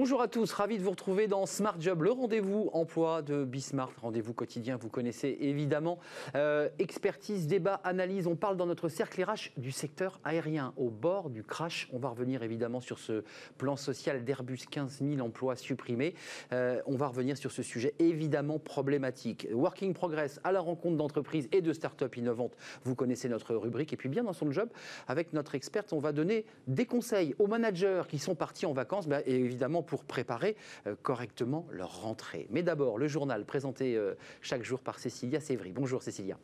Bonjour à tous, ravi de vous retrouver dans Smart Job, le rendez-vous emploi de Bismart, rendez-vous quotidien, vous connaissez évidemment. Euh, expertise, débat, analyse, on parle dans notre cercle RH du secteur aérien, au bord du crash. On va revenir évidemment sur ce plan social d'Airbus, 15 000 emplois supprimés. Euh, on va revenir sur ce sujet évidemment problématique. Working Progress à la rencontre d'entreprises et de start-up innovantes, vous connaissez notre rubrique. Et puis bien dans son job, avec notre experte, on va donner des conseils aux managers qui sont partis en vacances, bah, et évidemment pour préparer euh, correctement leur rentrée. Mais d'abord, le journal présenté euh, chaque jour par Cécilia Sévry. Bonjour Cécilia.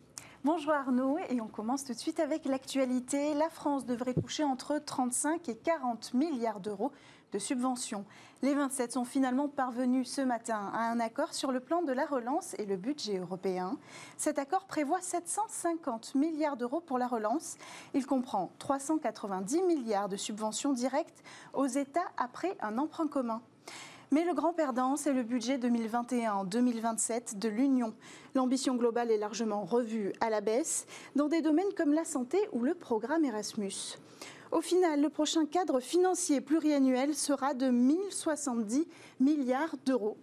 Bonjour Arnaud, et on commence tout de suite avec l'actualité. La France devrait toucher entre 35 et 40 milliards d'euros de subventions. Les 27 sont finalement parvenus ce matin à un accord sur le plan de la relance et le budget européen. Cet accord prévoit 750 milliards d'euros pour la relance. Il comprend 390 milliards de subventions directes aux États après un emprunt commun. Mais le grand perdant, c'est le budget 2021-2027 de l'Union. L'ambition globale est largement revue à la baisse dans des domaines comme la santé ou le programme Erasmus. Au final, le prochain cadre financier pluriannuel sera de 1070 milliards d'euros.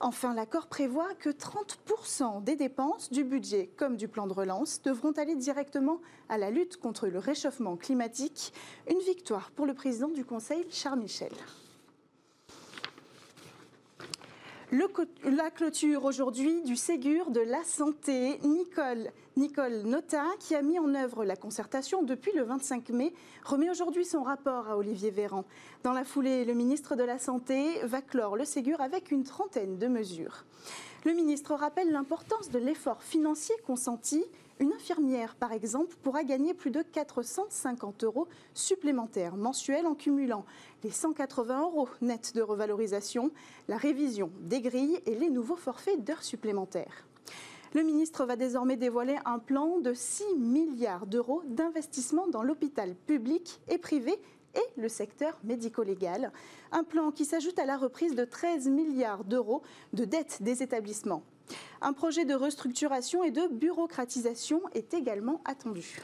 Enfin, l'accord prévoit que 30% des dépenses du budget comme du plan de relance devront aller directement à la lutte contre le réchauffement climatique. Une victoire pour le président du Conseil, Charles Michel. La clôture aujourd'hui du Ségur de la santé. Nicole, Nicole Nota, qui a mis en œuvre la concertation depuis le 25 mai, remet aujourd'hui son rapport à Olivier Véran. Dans la foulée, le ministre de la Santé va clore le Ségur avec une trentaine de mesures. Le ministre rappelle l'importance de l'effort financier consenti une infirmière, par exemple, pourra gagner plus de 450 euros supplémentaires mensuels en cumulant les 180 euros nets de revalorisation, la révision des grilles et les nouveaux forfaits d'heures supplémentaires. Le ministre va désormais dévoiler un plan de 6 milliards d'euros d'investissement dans l'hôpital public et privé et le secteur médico-légal. Un plan qui s'ajoute à la reprise de 13 milliards d'euros de dettes des établissements. Un projet de restructuration et de bureaucratisation est également attendu.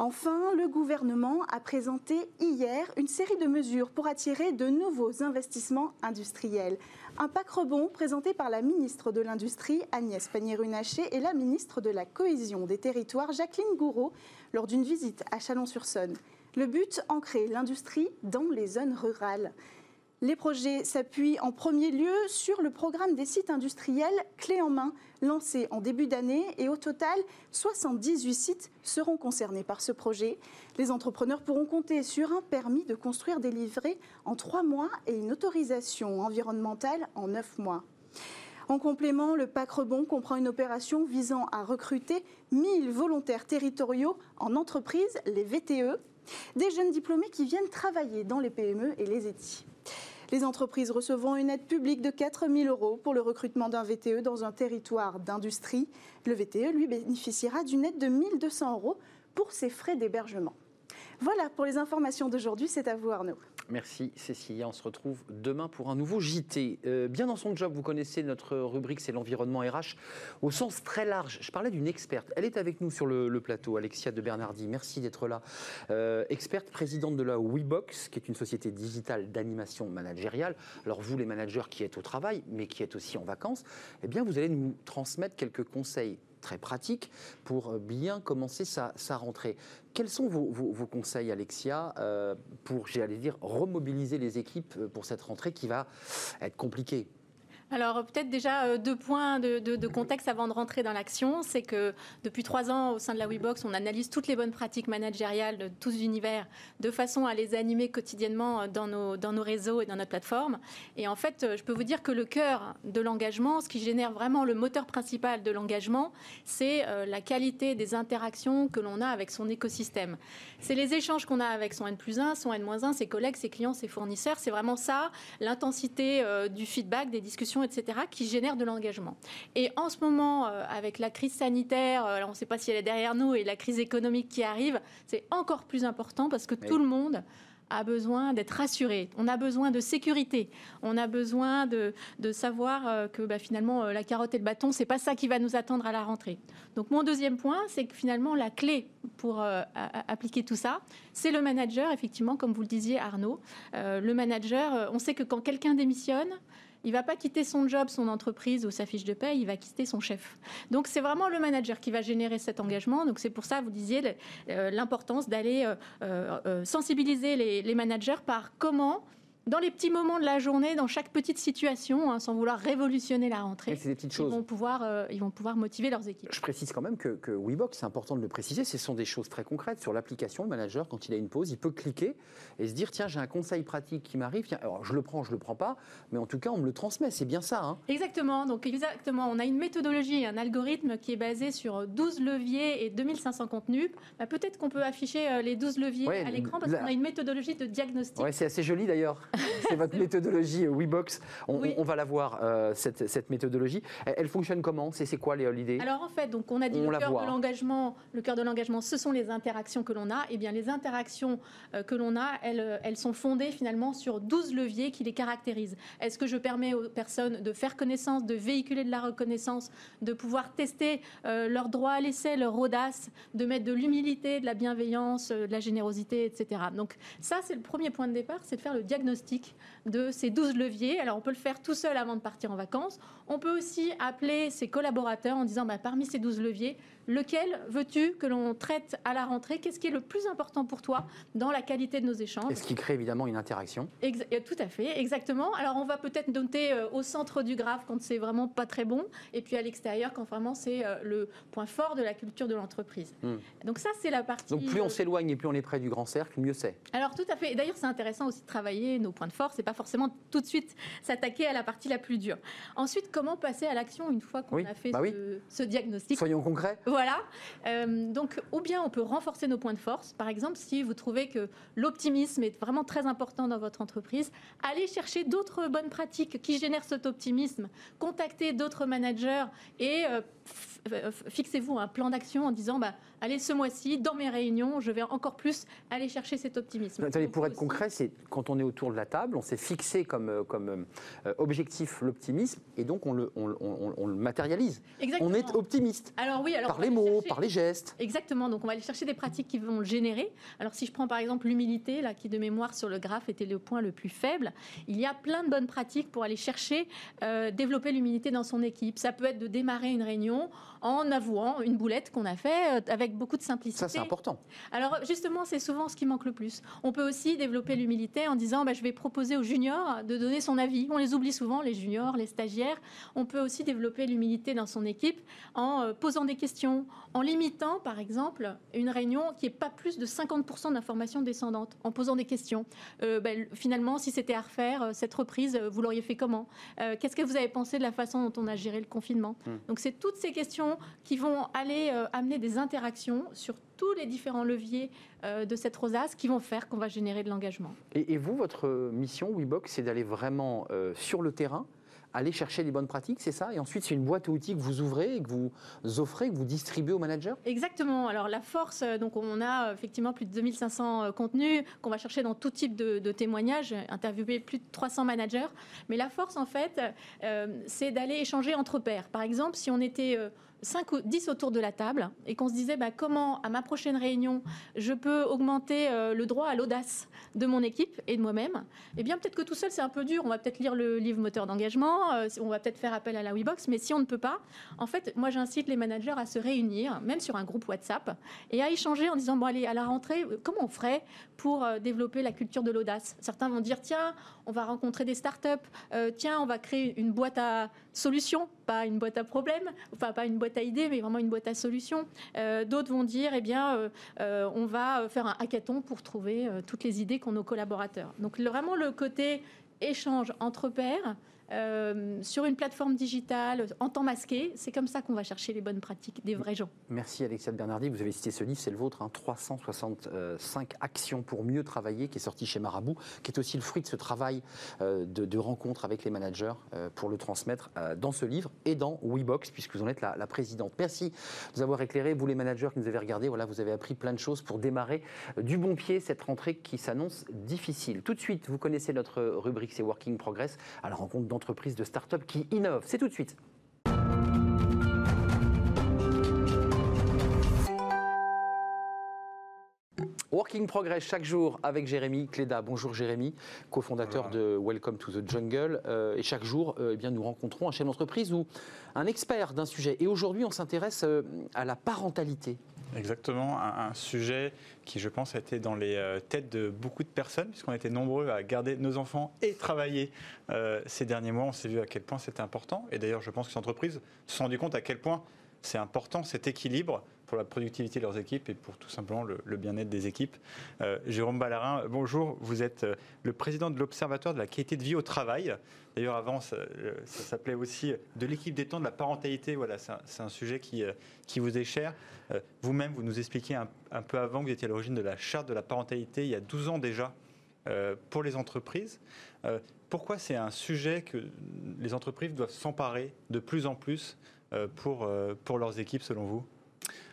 Enfin, le gouvernement a présenté hier une série de mesures pour attirer de nouveaux investissements industriels. Un pack rebond présenté par la ministre de l'Industrie Agnès Pannier-Runacher et la ministre de la Cohésion des Territoires Jacqueline Gouraud lors d'une visite à Chalon-sur-Saône. Le but, ancrer l'industrie dans les zones rurales. Les projets s'appuient en premier lieu sur le programme des sites industriels clés en main lancé en début d'année et au total 78 sites seront concernés par ce projet. Les entrepreneurs pourront compter sur un permis de construire délivré en trois mois et une autorisation environnementale en neuf mois. En complément, le PAC Rebond comprend une opération visant à recruter 1000 volontaires territoriaux en entreprise, les VTE, des jeunes diplômés qui viennent travailler dans les PME et les ETI. Les entreprises recevront une aide publique de 4 000 euros pour le recrutement d'un VTE dans un territoire d'industrie. Le VTE, lui, bénéficiera d'une aide de 1 200 euros pour ses frais d'hébergement. Voilà pour les informations d'aujourd'hui. C'est à vous, Arnaud. Merci Cécilia, on se retrouve demain pour un nouveau JT. Euh, bien dans son job, vous connaissez notre rubrique, c'est l'environnement RH au sens très large. Je parlais d'une experte, elle est avec nous sur le, plateau, Alexia de Bernardi, merci d'être là. Euh, experte, présidente de la WeBox, qui est une société digitale d'animation managériale. Alors vous les managers qui êtes au travail, mais qui êtes aussi en vacances, eh bien vous allez nous transmettre quelques conseils très pratique pour bien commencer sa, rentrée. Quels sont vos, conseils, Alexia, euh, pour, j'allais dire, remobiliser les équipes pour cette rentrée qui va être compliquée? Alors peut-être déjà euh, deux points de, contexte avant de rentrer dans l'action. C'est que depuis trois ans au sein de la WeBox, on analyse toutes les bonnes pratiques managériales de tous univers de façon à les animer quotidiennement dans nos, dans nos réseaux et dans notre plateforme. Et en fait, je peux vous dire que le cœur de l'engagement, ce qui génère vraiment le moteur principal de l'engagement, c'est euh, la qualité des interactions que l'on a avec son écosystème. C'est les échanges qu'on a avec son N plus 1, son N moins 1, ses collègues, ses clients, ses fournisseurs. C'est vraiment ça, l'intensité euh, du feedback, des discussions etc., qui génèrent de l'engagement. Et en ce moment, euh, avec la crise sanitaire, euh, on ne sait pas si elle est derrière nous, et la crise économique qui arrive, c'est encore plus important parce que tout le monde a besoin d'être rassuré, on a besoin de sécurité, on a besoin de, savoir euh, que bah, finalement la carotte et le bâton, c'est pas ça qui va nous attendre à la rentrée. Donc mon deuxième point, c'est que finalement la clé pour euh, appliquer tout ça, c'est le manager, effectivement, comme vous le disiez Arnaud. le manager, on sait que quand quelqu'un démissionne, il va pas quitter son job, son entreprise ou sa fiche de paie, il va quitter son chef. Donc c'est vraiment le manager qui va générer cet engagement. Donc c'est pour ça, vous disiez, l'importance d'aller euh, euh, sensibiliser les managers par comment dans les petits moments de la journée, dans chaque petite situation, hein, sans vouloir révolutionner la rentrée, des petites choses. Ils, vont pouvoir, euh, ils vont pouvoir motiver leurs équipes. Je précise quand même que, que WeBox, c'est important de le préciser, ce sont des choses très concrètes. Sur l'application, le manager, quand il a une pause, il peut cliquer et se dire tiens, j'ai un conseil pratique qui m'arrive. Alors, je le prends, je le prends pas, mais en tout cas, on me le transmet. C'est bien ça. Hein. exactement. Donc, exactement. On a une méthodologie, un algorithme qui est basé sur 12 leviers et 2500 contenus. Bah, peut-être qu'on peut afficher euh, les 12 leviers à l'écran parce qu'on a une méthodologie de diagnostic. Ouais, c'est assez joli d'ailleurs. C'est votre méthodologie euh, WeBox. On, va la voir, euh, cette, méthodologie. Elle, fonctionne comment? C'est quoi l'idée Alors en fait, donc on a dit le cœur de l'engagement. Le cœur de l'engagement, ce sont les interactions que l'on a. Et eh bien les interactions euh, que l'on a, elles, elles sont fondées finalement sur 12 leviers qui les caractérisent. Est-ce que je permets aux personnes de faire connaissance, de véhiculer de la reconnaissance, de pouvoir tester leur droit à l'essai, leur audace, de mettre de l'humilité, de la bienveillance, de la générosité, etc. Donc ça, c'est le premier point de départ, c'est de faire le diagnostic fantastique de ces 12 leviers. Alors on peut le faire tout seul avant de partir en vacances. On peut aussi appeler ses collaborateurs en disant bah, parmi ces 12 leviers, lequel veux-tu que l'on traite à la rentrée? Qu'est-ce qui est le plus important pour toi dans la qualité de nos échanges? Et ce qui crée évidemment une interaction? Euh, tout à fait, exactement. Alors on va peut-être noter euh, au centre du graphe quand c'est vraiment pas très bon, et puis à l'extérieur quand vraiment c'est euh, le point fort de la culture de l'entreprise. Hmm. Donc ça c'est la partie. Donc plus on s'éloigne et plus on est près du grand cercle, mieux c'est. Alors tout à fait. D'ailleurs c'est intéressant aussi de travailler nos points de force et pas forcément tout de suite s'attaquer à la partie la plus dure. Ensuite comment passer à l'action une fois qu'on a fait bah ce, diagnostic Soyons concrets. Voilà. Euh, donc, ou bien on peut renforcer nos points de force. Par exemple, si vous trouvez que l'optimisme est vraiment très important dans votre entreprise, allez chercher d'autres bonnes pratiques qui génèrent cet optimisme. Contactez d'autres managers et euh, euh, fixez-vous un plan d'action en disant bah, allez, ce mois-ci, dans mes réunions, je vais encore plus aller chercher cet optimisme. pour être concret, c'est quand on est autour de la table, on s'est fixé comme, euh, comme euh, objectif l'optimisme et donc on le, on, le matérialise. Exactement. On est optimiste. Alors oui, alors par les mots, par les gestes. Exactement. Donc on va aller chercher des pratiques qui vont le générer. Alors si je prends par exemple l'humilité, là, qui de mémoire sur le graphe était le point le plus faible, il y a plein de bonnes pratiques pour aller chercher, développer l'humilité dans son équipe. Ça peut être de démarrer une réunion en avouant une boulette qu'on a fait euh, avec beaucoup de simplicité. Ça, c'est important. Alors, justement, c'est souvent ce qui manque le plus. On peut aussi développer l'humilité en disant bah, je vais proposer aux juniors de donner son avis. On les oublie souvent, les juniors, les stagiaires. On peut aussi développer l'humilité dans son équipe en euh, posant des questions, en limitant, par exemple, une réunion qui n'est pas plus de 50% d'informations descendantes, en posant des questions. Euh, bah, finalement, si c'était à refaire, cette reprise, vous l'auriez fait comment? Qu'est-ce que vous avez pensé de la façon dont on a géré le confinement? Hmm. Donc, c'est toutes ces questions qui vont aller euh, amener des interactions sur tous les différents leviers euh, de cette rosace qui vont faire qu'on va générer de l'engagement. Et, vous, votre mission, WeBox, c'est d'aller vraiment euh, sur le terrain aller chercher les bonnes pratiques, c'est ça? Et ensuite, c'est une boîte à outils que vous ouvrez et que vous offrez, que vous distribuez aux managers? Exactement. Alors, la force, donc on a effectivement plus de 2500 contenus qu'on va chercher dans tout type de, témoignages, interviewer plus de 300 managers. Mais la force, en fait, c'est d'aller échanger entre pairs. Par exemple, si on était 5 ou 10 autour de la table et qu'on se disait bah, comment, à ma prochaine réunion, je peux augmenter euh, le droit à l'audace de mon équipe et de moi-même, eh bien, peut-être que tout seul, c'est un peu dur. On va peut-être lire le livre moteur d'engagement, euh, on va peut-être faire appel à la WeBox, mais si on ne peut pas, en fait, moi, j'incite les managers à se réunir, même sur un groupe WhatsApp, et à échanger en disant bon, allez, à la rentrée, comment on ferait pour développer la culture de l'audace Certains vont dire tiens, on va rencontrer des startups, tiens, on va créer une boîte à solutions, pas une boîte à problèmes, enfin, pas une boîte à idées, mais vraiment une boîte à solutions. Euh, d'autres vont dire, eh bien, euh, euh, on va faire un hackathon pour trouver toutes les idées qu'ont nos collaborateurs. Donc vraiment le côté échange entre pairs, euh, sur une plateforme digitale, en temps masqué. C'est comme ça qu'on va chercher les bonnes pratiques des vrais gens. Merci Alexia Bernardi. Vous avez cité ce livre, c'est le vôtre, 365 hein. actions pour mieux travailler, qui est sorti chez Marabout, qui est aussi le fruit de ce travail euh, de, rencontre avec les managers euh, pour le transmettre dans ce livre et dans WeBox, puisque vous en êtes la, présidente. Merci de nous avoir éclairé, vous les managers qui nous avez regardé. Voilà, vous avez appris plein de choses pour démarrer du bon pied cette rentrée qui s'annonce difficile. Tout de suite, vous connaissez notre rubrique, c'est Working Progress, à la rencontre d'entreprises, de start-up qui innovent. C'est tout de suite. Working Progress chaque jour avec Jérémy Cléda. Bonjour Jérémy, cofondateur de Welcome to the Jungle. Euh, et chaque jour, euh, eh bien, nous rencontrons un chef d'entreprise ou un expert d'un sujet. Et aujourd'hui, on s'intéresse euh, à la parentalité. Exactement, un, sujet qui, je pense, a été dans les têtes de beaucoup de personnes, puisqu'on était nombreux à garder nos enfants et travailler ces derniers mois. On s'est vu à quel point c'était important. Et d'ailleurs, je pense que ces entreprises se sont rendues compte à quel point c'est important cet équilibre pour la productivité de leurs équipes et pour tout simplement le, bien-être des équipes. Euh, Jérôme Ballarin, bonjour, vous êtes euh, le président de l'Observatoire de la qualité de vie au travail. D'ailleurs, avant, ça, euh, s'appelait aussi de l'équipe des temps de la parentalité. Voilà, c'est un, sujet qui, vous est cher. Vous-même, vous nous expliquiez un, peu avant que vous étiez à l'origine de la charte de la parentalité il y a 12 ans déjà pour les entreprises. pourquoi c'est un sujet que les entreprises doivent s'emparer de plus en plus pour, pour leurs équipes, selon vous?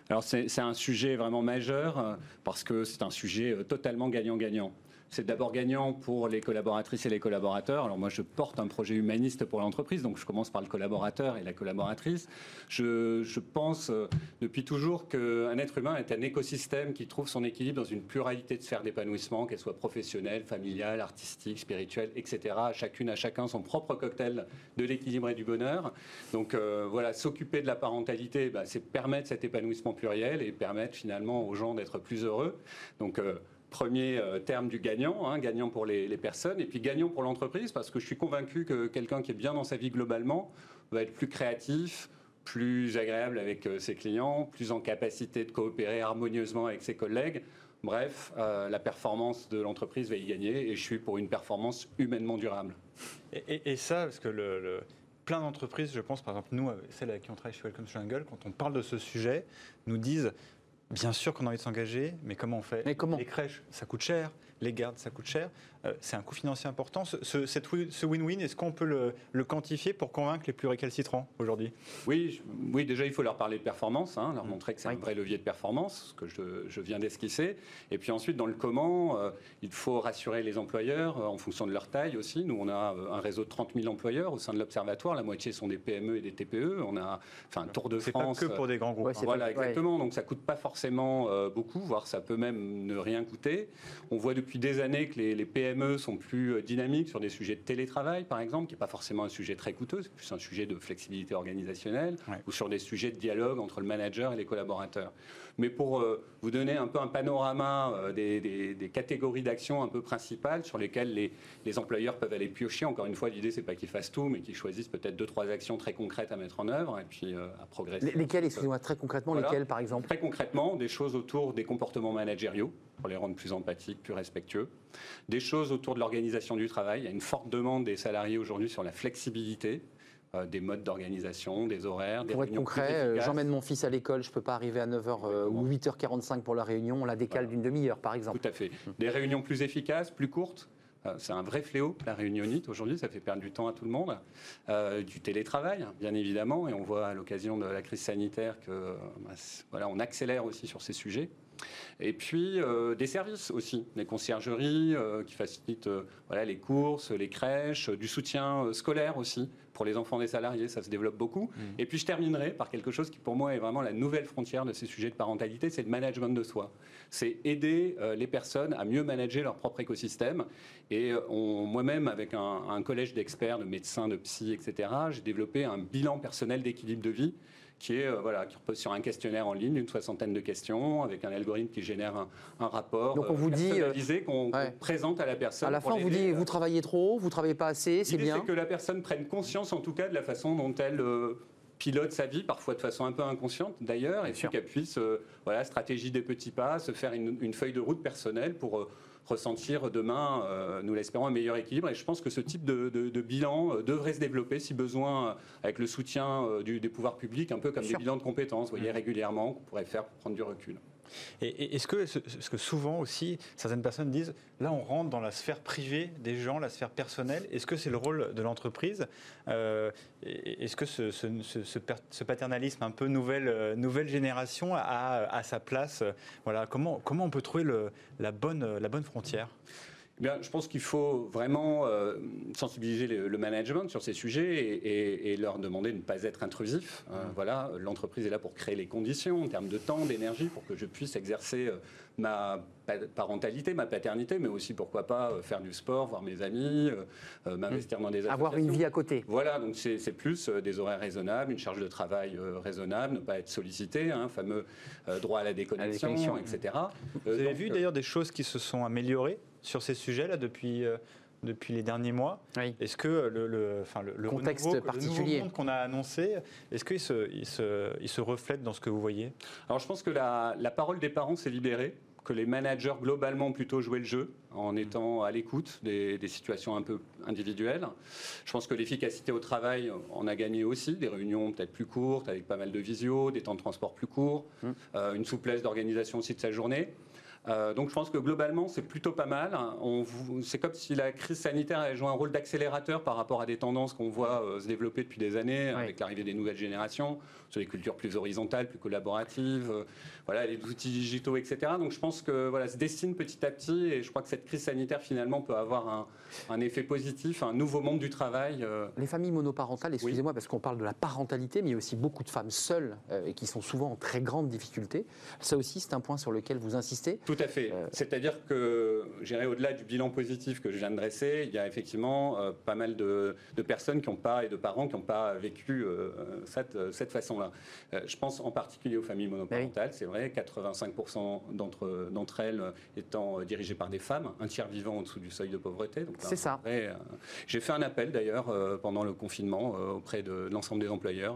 Alors c'est un sujet vraiment majeur euh, parce que c'est un sujet euh, totalement gagnant-gagnant. C'est d'abord gagnant pour les collaboratrices et les collaborateurs. Alors moi, je porte un projet humaniste pour l'entreprise, donc je commence par le collaborateur et la collaboratrice. Je, pense euh, depuis toujours qu'un être humain est un écosystème qui trouve son équilibre dans une pluralité de sphères d'épanouissement, qu'elles soient professionnelles, familiales, artistiques, spirituelles, etc. Chacune à chacun son propre cocktail de l'équilibre et du bonheur. Donc euh, voilà, s'occuper de la parentalité, bah, c'est permettre cet épanouissement pluriel et permettre finalement aux gens d'être plus heureux. Donc euh, premier euh, terme du gagnant, hein, gagnant pour les, personnes, et puis gagnant pour l'entreprise, parce que je suis convaincu que quelqu'un qui est bien dans sa vie globalement va être plus créatif, plus agréable avec euh, ses clients, plus en capacité de coopérer harmonieusement avec ses collègues. Bref, euh, la performance de l'entreprise va y gagner, et je suis pour une performance humainement durable. Et, ça, parce que le, plein d'entreprises, je pense, par exemple, nous, celles avec qui on travaille chez Welcome Jungle, quand on parle de ce sujet, nous disent Bien sûr qu'on a envie de s'engager, mais comment on fait mais comment Les crèches, ça coûte cher. Les gardes, ça coûte cher. Euh, c'est un coût financier important. Ce, win-win, est-ce qu'on peut le, quantifier pour convaincre les plus récalcitrants aujourd'hui? Oui, oui, déjà, il faut leur parler de performance, hein, leur mmh. montrer que c'est un vrai levier de performance, ce que je, viens d'esquisser. Et puis ensuite, dans le comment, euh, il faut rassurer les employeurs euh, en fonction de leur taille aussi. Nous, on a un réseau de 30 000 employeurs au sein de l'Observatoire. La moitié sont des PME et des TPE. On a enfin, un tour de France. C'est pas que pour des grands groupes. Hein. voilà, exactement. Donc ça coûte pas forcément beaucoup, voire ça peut même ne rien coûter. On voit depuis des années que les, les PME sont plus euh, dynamique sur des sujets de télétravail, par exemple, qui n'est pas forcément un sujet très coûteux, c'est plus un sujet de flexibilité organisationnelle, ou sur des sujets de dialogue entre le manager et les collaborateurs. Mais pour euh, vous donner un peu un panorama euh, des, catégories d'actions un peu principales sur lesquelles les, employeurs peuvent aller piocher, encore une fois, l'idée, c'est pas qu'ils fassent tout, mais qu'ils choisissent peut-être deux, trois actions très concrètes à mettre en œuvre et puis à progresser. Lesquelles, excusez-moi, très concrètement, lesquelles, par exemple? Très concrètement, des choses autour des comportements managériaux, pour les rendre plus empathiques, plus respectueux. Des choses autour de l'organisation du travail. Il y a une forte demande des salariés aujourd'hui sur la flexibilité euh, des modes d'organisation, des horaires, des Pour être concret, euh, j'emmène mon fils à l'école, je ne peux pas arriver à 9h euh, ou 8h45 pour la réunion, on la décale d'une demi-heure par exemple. Tout à fait. Des réunions plus efficaces, plus courtes, c'est un vrai fléau, la réunionnite. Aujourd'hui, ça fait perdre du temps à tout le monde. du télétravail, bien évidemment, et on voit à l'occasion de la crise sanitaire que bah, voilà, on accélère aussi sur ces sujets. Et puis euh, des services aussi, des conciergeries euh, qui facilitent euh, voilà, les courses, les crèches, du soutien scolaire aussi pour les enfants des salariés, ça se développe beaucoup. Mmh. Et puis je terminerai par quelque chose qui pour moi est vraiment la nouvelle frontière de ces sujets de parentalité, c'est le management de soi. C'est aider les personnes à mieux manager leur propre écosystème. Et moi-même, avec un, un collège d'experts, de médecins, de psy, etc., j'ai développé un bilan personnel d'équilibre de vie qui, est, euh, voilà, qui repose sur un questionnaire en ligne, une soixantaine de questions, avec un algorithme qui génère un, rapport Donc on vous dit, euh, qu'on présente à la personne. À la fin, on vous dit, vous travaillez trop, vous travaillez pas assez, c'est bien. C'est que la personne prenne conscience, en tout cas, de la façon dont elle euh, pilote sa vie, parfois de façon un peu inconsciente d'ailleurs, et puis qu'elle puisse, euh, voilà, stratégie des petits pas, se faire une, une feuille de route personnelle pour euh, ressentir demain, euh, nous l'espérons, un meilleur équilibre. Et je pense que ce type de, de- de bilan euh, devrait se développer, si besoin, euh, avec le soutien du- des pouvoirs publics, un peu comme des bilans de compétences, vous voyez, régulièrement, qu'on pourrait faire pour prendre du recul. Et, est-ce que, ce- que souvent aussi, certaines personnes disent, là on rentre dans la sphère privée des gens, la sphère personnelle, est-ce que c'est le rôle de l'entreprise Euh, Est-ce que ce, paternalisme un peu nouvelle, euh, nouvelle génération a, sa place? Voilà, comment, comment on peut trouver la, bonne, la bonne frontière? Eh Bien, je pense qu'il faut vraiment euh, sensibiliser le, le management sur ces sujets et, et- et leur demander de ne pas être intrusif. Euh, voilà, l'entreprise est là pour créer les conditions en termes de temps, d'énergie, pour que je puisse exercer euh, ma pa- parentalité, ma paternité, mais aussi pourquoi pas euh, faire du sport, voir mes amis, m'investir dans des associations. Avoir une vie à côté. Voilà, donc c'est plus euh, des horaires raisonnables, une charge de travail euh, raisonnable, ne pas être sollicité, hein, fameux euh, droit à la déconnexion, déconnexion. etc. Vous Euh, avez donc, vu d'ailleurs des choses qui se sont améliorées? Sur ces sujets-là depuis, euh, depuis les derniers mois Oui. Est-ce que le, le, enfin, le, le Contexte renouveau- particulier. qu'on a annoncé, est-ce qu'il se, il se, il se reflète dans ce que vous voyez? Alors je pense que la, la parole des parents s'est libérée, que les managers globalement ont plutôt joué le jeu en étant à l'écoute des, des situations un peu individuelles. Je pense que l'efficacité au travail en a gagné aussi, des réunions peut-être plus courtes avec pas mal de visio, des temps de transport plus courts, euh, une souplesse d'organisation aussi de sa journée. Euh, donc je pense que globalement c'est plutôt pas mal. C'est comme si la crise sanitaire avait joué un rôle d'accélérateur par rapport à des tendances qu'on voit euh, se développer depuis des années Oui. avec l'arrivée des nouvelles générations, sur des cultures plus horizontales, plus collaboratives, euh, voilà, les outils digitaux, etc. Donc je pense que voilà, se dessine petit à petit et je crois que cette crise sanitaire finalement peut avoir un, un effet positif, un nouveau monde du travail. euh, Les familles monoparentales, excusez-moi, parce qu'on parle de la parentalité, mais il y a aussi beaucoup de femmes seules euh, et qui sont souvent en très grande difficulté. Ça aussi, c'est un point sur lequel vous insistez. Tout à fait. Euh, C'est-à-dire que, j'irai au-delà du bilan positif que je viens de dresser, il y a effectivement pas mal de, de personnes qui n'ont pas et de parents qui n'ont pas vécu cette, cette façon-là. Je pense en particulier aux familles monoparentales, c'est vrai, 85% d'entre, d'entre elles étant dirigées par des femmes, un tiers vivant en dessous du seuil de pauvreté. Donc là, C'est ça. vrai, euh, J'ai fait un appel d'ailleurs euh, pendant le confinement euh, auprès de l'ensemble des employeurs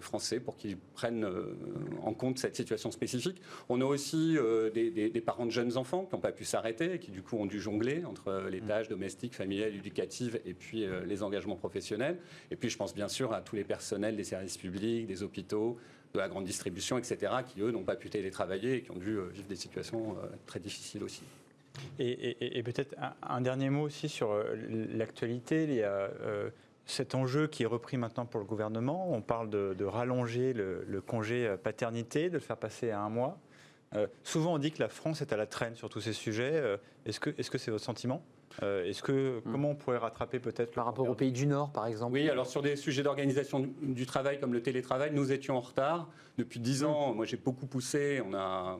français pour qu'ils prennent euh, en compte cette situation spécifique. On a aussi euh, des, des- des parents de jeunes enfants qui n'ont pas pu s'arrêter et qui du coup ont dû jongler entre les tâches domestiques, familiales, éducatives et puis euh, les engagements professionnels. Et puis je pense bien sûr à tous les personnels des services publics, des hôpitaux, de la grande distribution, etc., qui eux n'ont pas pu télétravailler et qui ont dû euh, vivre des situations euh, très difficiles aussi. Et, peut-être un, dernier mot aussi sur euh, l'actualité. Il y a cet enjeu qui est repris maintenant pour le gouvernement. On parle de, rallonger le, congé paternité, de le faire passer à un mois. Souvent, on dit que la France est à la traîne sur tous ces sujets. Est-ce que est-ce que c'est votre sentiment? Euh, Est-ce que comment on pourrait rattraper peut-être Par le rapport aux pays du Nord, par exemple. Oui, alors sur des sujets d'organisation du, du travail comme le télétravail, nous étions en retard. Depuis dix ans, moi j'ai beaucoup poussé, on a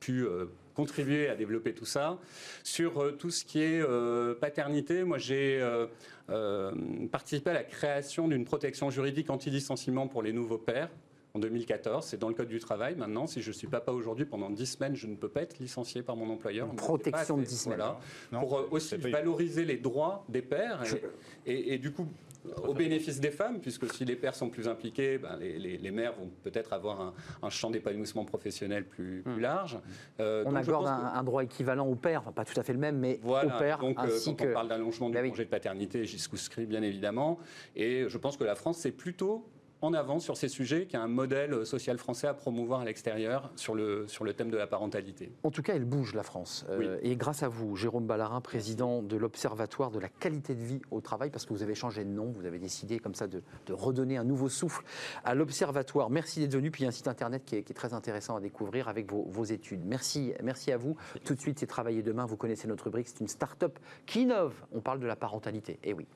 pu euh, contribuer à développer tout ça. Sur euh, tout ce qui est euh, paternité, moi j'ai euh, euh, participé à la création d'une protection juridique anti-licenciement pour les nouveaux pères. En 2014, c'est dans le code du travail. Maintenant, si je suis papa aujourd'hui pendant 10 semaines, je ne peux pas être licencié par mon employeur. Une protection de assez. 10 semaines. Voilà. Non, pour euh, aussi valoriser les droits des pères et, et- et du coup au bénéfice des femmes, puisque si les pères sont plus impliqués, ben, les, les- les mères vont peut-être avoir un, un champ d'épanouissement professionnel plus, plus large. Euh, On accorde un, que- un droit équivalent au père, enfin pas tout à fait le même, mais voilà, au père, donc euh, ainsi quand que... on parle d'allongement du Bah oui. congé de paternité, j'y souscris bien évidemment. Et je pense que la France, c'est plutôt en avant sur ces sujets qu'il y a un modèle social français à promouvoir à l'extérieur sur le, sur le thème de la parentalité. En tout cas, elle bouge, la France. Euh, Et grâce à vous, Jérôme Ballarin, président de l'Observatoire de la qualité de vie au travail, parce que vous avez changé de nom, vous avez décidé comme ça de, de redonner un nouveau souffle à l'Observatoire. Merci d'être venu. Puis il y a un site internet qui est, qui est très intéressant à découvrir avec vos, vos études. Merci, merci à vous. Tout de suite, c'est Travailler demain. Vous connaissez notre rubrique. C'est une start-up qui innove. On parle de la parentalité. Et oui.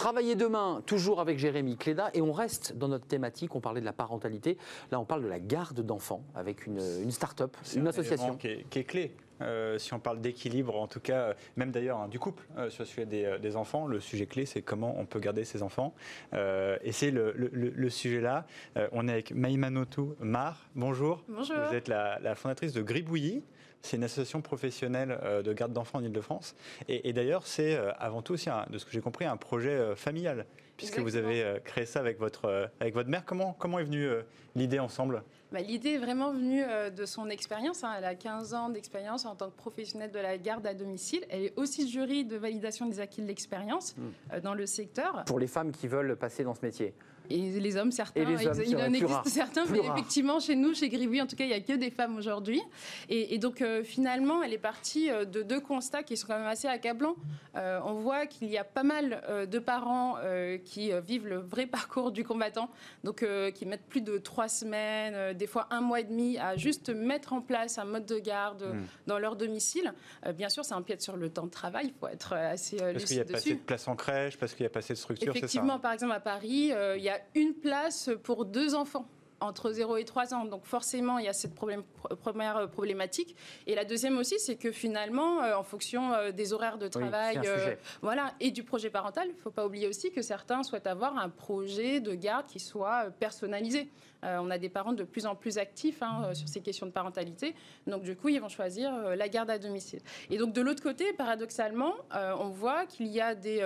Travailler demain, toujours avec Jérémy Cléda, et on reste dans notre thématique. On parlait de la parentalité. Là, on parle de la garde d'enfants avec une, une start-up, C'est une un association. Qui est, qui est clé. euh, si on parle d'équilibre, en tout cas, euh, même d'ailleurs hein, du couple euh, sur le sujet des, des enfants. Le sujet clé, c'est comment on peut garder ses enfants. Euh, et c'est le, le- le- le sujet là. Euh, on est avec Maïmanotou Mar. Bonjour. Bonjour. Vous êtes la, la fondatrice de Gribouillis. C'est une association professionnelle euh, de garde d'enfants en Ile-de-France. Et, et d'ailleurs, c'est euh, avant tout aussi, un- de ce que j'ai compris, un projet euh, familial, puisque vous avez euh, créé ça avec votre, euh, avec votre mère. Comment, comment est venue euh, l'idée ensemble? Bah, L'idée est vraiment venue euh, de son expérience. hein. Elle a 15 ans d'expérience en tant que professionnelle de la garde à domicile. Elle est aussi jury de validation des acquis de l'expérience Hmm. euh, dans le secteur. Pour les femmes qui veulent passer dans ce métier. Et les hommes, certains. Et les hommes, il en existe certains, mais rare. effectivement, chez nous, chez Gribouille, en tout cas, il n'y a que des femmes aujourd'hui. Et, et donc, euh, finalement, elle est partie euh, de deux constats qui sont quand même assez accablants. Euh, on voit qu'il y a pas mal euh, de parents qui vivent le vrai parcours du combattant, donc qui mettent plus de trois semaines, des fois un mois et demi, à juste mettre en place un mode de garde euh, Mm. dans leur domicile. Bien sûr, ça empiète sur le temps de travail, il faut être assez euh, Parce qu'il n'y a lucide pas assez de place en crèche, parce qu'il n'y a pas assez de structure, ça Effectivement, par exemple, à Paris, il y a une place pour deux enfants entre 0 et 3 ans. Donc forcément, il y a cette problème- première euh, problématique. Et la deuxième aussi, c'est que finalement, euh, en fonction euh, des horaires de travail, euh, voilà, et du projet parental, il ne faut pas oublier aussi que certains souhaitent avoir un projet de garde qui soit personnalisé. Euh, on a des parents de plus en plus actifs hein, euh, sur ces questions de parentalité. Donc du coup, ils vont choisir euh, la garde à domicile. Et donc de l'autre côté, paradoxalement, euh, on voit qu'il y a des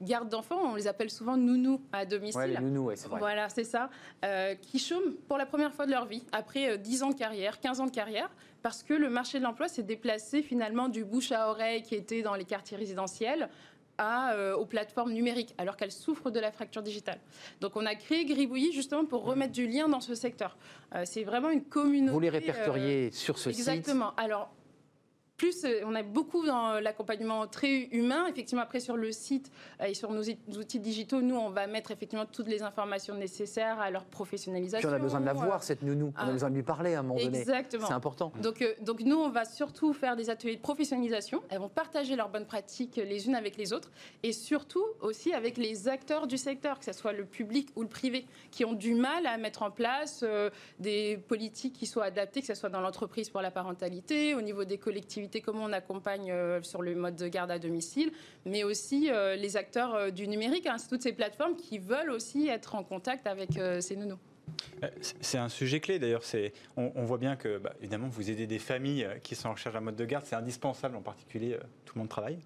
gardes d'enfants, on les appelle souvent nounous à domicile. Ouais, les nounous, ouais, c'est vrai. Voilà, c'est ça. Qui chôment pour la première fois de leur vie, après euh, 10 ans de carrière, 15 ans de carrière, parce que le marché de l'emploi s'est déplacé finalement du bouche à oreille qui était dans les quartiers résidentiels à, euh, aux plateformes numériques, alors qu'elles souffrent de la fracture digitale. Donc on a créé Gribouillis justement pour remettre du lien dans ce secteur. Euh, c'est vraiment une communauté. Vous les euh, répertoriez sur ce site? Exactement. Alors, plus, euh, on a beaucoup dans l'accompagnement très humain. Effectivement, après, sur le site euh, et sur nos outils digitaux, nous, on va mettre effectivement toutes les informations nécessaires à leur Puis professionnalisation. on a besoin de la euh, voir, cette nounou. On a ah. besoin de lui parler à un moment donné. Exactement. C'est important. Donc, euh, donc nous, on va surtout faire des ateliers de professionnalisation. Elles vont partager leurs bonnes pratiques les unes avec les autres et surtout aussi avec les acteurs du secteur, que ce soit le public ou le privé, qui ont du mal à mettre en place euh, des politiques qui soient adaptées, que ce soit dans l'entreprise pour la parentalité, au niveau des collectivités, comment on accompagne euh, sur le mode de garde à domicile, mais aussi euh, les acteurs euh, du numérique. hein. Toutes ces plateformes qui veulent aussi être en contact avec ces nounous. C'est- un sujet clé d'ailleurs. On, voit bien que, bah, évidemment, vous aidez des familles qui sont en recherche d'un mode de garde. C'est indispensable, en particulier, tout le monde travaille.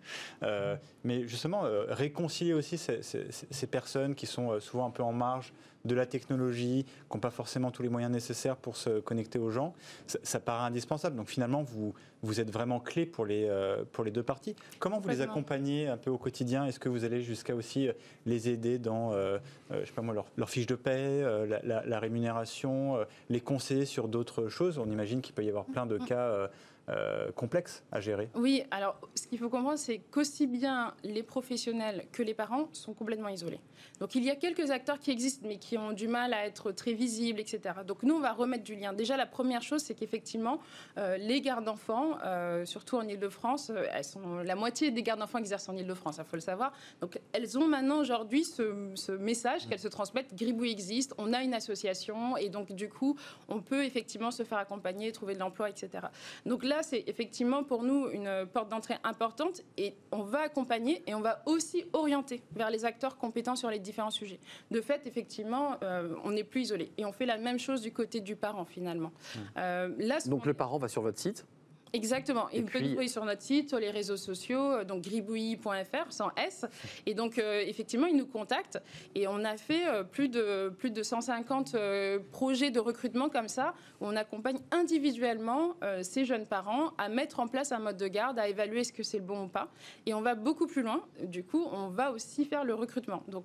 Mais justement, réconcilier aussi ces, personnes qui sont souvent un peu en marge de la technologie, qui n'ont pas forcément tous les moyens nécessaires pour se connecter aux gens, ça, ça paraît indispensable. Donc finalement, vous, vous êtes vraiment clé pour les, euh, pour les deux parties. Comment vous les accompagnez un peu au quotidien? Est-ce que vous allez jusqu'à aussi euh, les aider dans, euh, euh, je sais pas moi, leur, leur fiche de paie, la, la- la rémunération, les conseiller sur d'autres choses? On imagine qu'il peut y avoir plein de cas euh, complexes à gérer. Oui, alors ce qu'il faut comprendre, c'est qu'aussi bien les professionnels que les parents sont complètement isolés. Donc il y a quelques acteurs qui existent, mais qui ont du mal à être très visibles, etc. Donc nous, on va remettre du lien. Déjà, la première chose, c'est qu'effectivement, euh, les gardes d'enfants, euh, surtout en Ile-de-France, euh, elles sont la moitié des gardes d'enfants exercent en Ile-de-France, il faut le savoir. Donc elles ont maintenant aujourd'hui ce, ce message qu'elles se transmettent. Gribouille existe, on a une association, et donc du coup, on peut effectivement se faire accompagner, trouver de l'emploi, etc. Donc là, c'est effectivement pour nous une porte d'entrée importante et on va accompagner et on va aussi orienter vers les acteurs compétents sur les différents sujets. De fait, effectivement, euh, on n'est plus isolé et on fait la même chose du côté du parent finalement. Euh, là, Donc le parent va sur votre site. Exactement. Et, Et vous pouvez nous trouver sur notre site, sur les réseaux sociaux, euh, donc gribouillis.fr, sans S. Et donc, euh, effectivement, ils nous contactent. Et on a fait euh, plus, de, plus de 150 euh, projets de recrutement comme ça, où on accompagne individuellement ces jeunes parents à mettre en place un mode de garde, à évaluer est-ce que c'est le bon ou pas. Et on va beaucoup plus loin. Du coup, on va aussi faire le recrutement. Donc,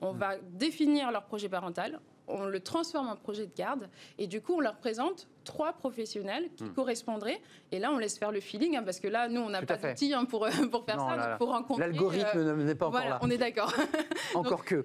on va définir leur projet parental. On le transforme en projet de garde et du coup on leur présente trois professionnels qui correspondraient et là on laisse faire le feeling hein, parce que là nous on n'a pas d'outils hein, pour, pour faire Non, ça là, donc là. pour rencontrer L'algorithme euh, n'est pas encore voilà là. on est d'accord Encore que.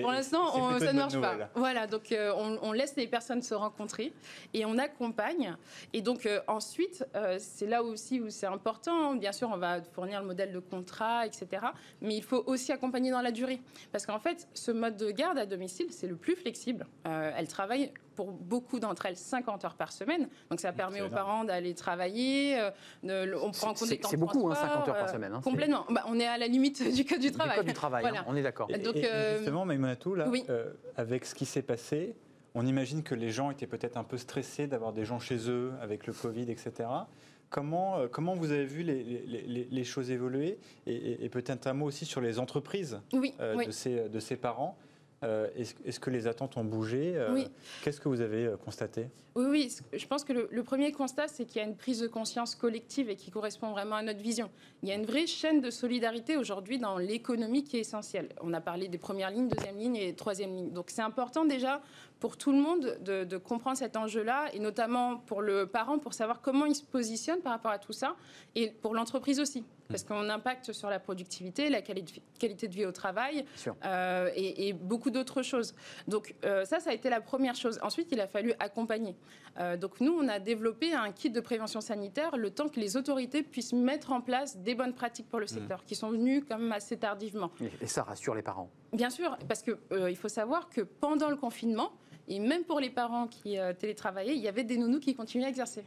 Pour l'instant, ça ne marche pas. Voilà, donc euh, on, on laisse les personnes se rencontrer et on accompagne. Et donc euh, ensuite, euh, c'est là aussi où c'est important. Bien sûr, on va fournir le modèle de contrat, etc. Mais il faut aussi accompagner dans la durée. Parce qu'en fait, ce mode de garde à domicile, c'est le plus flexible. Euh, elles travaillent pour beaucoup d'entre elles 50 heures par semaine. Donc ça permet aux énorme. parents d'aller travailler. euh, de- on prend en compte C'est- les temps c'est de beaucoup, hein, transport, 50 heures par euh, semaine, hein, complètement. Bah, on est à la limite du code du Du travail. code du travail, hein, on est d'accord. Et- Donc, et, euh, justement, Maïmonatou, là, oui. euh, avec ce qui s'est passé, on imagine que les gens étaient peut-être un peu stressés d'avoir des gens chez eux avec le Covid, etc. Comment, comment vous avez vu les, les- les- les choses évoluer? Et, et- et peut-être un mot aussi sur les entreprises Oui, euh, oui. de, ces, de ces parents. Euh, Est-ce que les attentes ont bougé Euh, Oui. Qu'est-ce que vous avez euh, constaté? Oui, oui, je pense que le, le premier constat, c'est qu'il y a une prise de conscience collective et qui correspond vraiment à notre vision. Il y a une vraie chaîne de solidarité aujourd'hui dans l'économie qui est essentielle. On a parlé des premières lignes, deuxième ligne et troisième ligne. Donc c'est important déjà pour tout le monde de, de comprendre cet enjeu-là, et notamment pour le parent, pour savoir comment il se positionne par rapport à tout ça, et pour l'entreprise aussi. Parce qu'on impacte sur la productivité, la quali- qualité de vie au travail euh, et, et beaucoup d'autres choses. Donc euh, ça, ça a été la première chose. Ensuite, il a fallu accompagner. Euh, donc nous, on a développé un kit de prévention sanitaire le temps que les autorités puissent mettre en place des bonnes pratiques pour le secteur, qui sont venues quand même assez tardivement. Et ça rassure les parents. Bien sûr, parce qu'il il faut savoir que pendant le confinement, et même pour les parents qui euh, télétravaillaient, il y avait des nounous qui continuaient à exercer.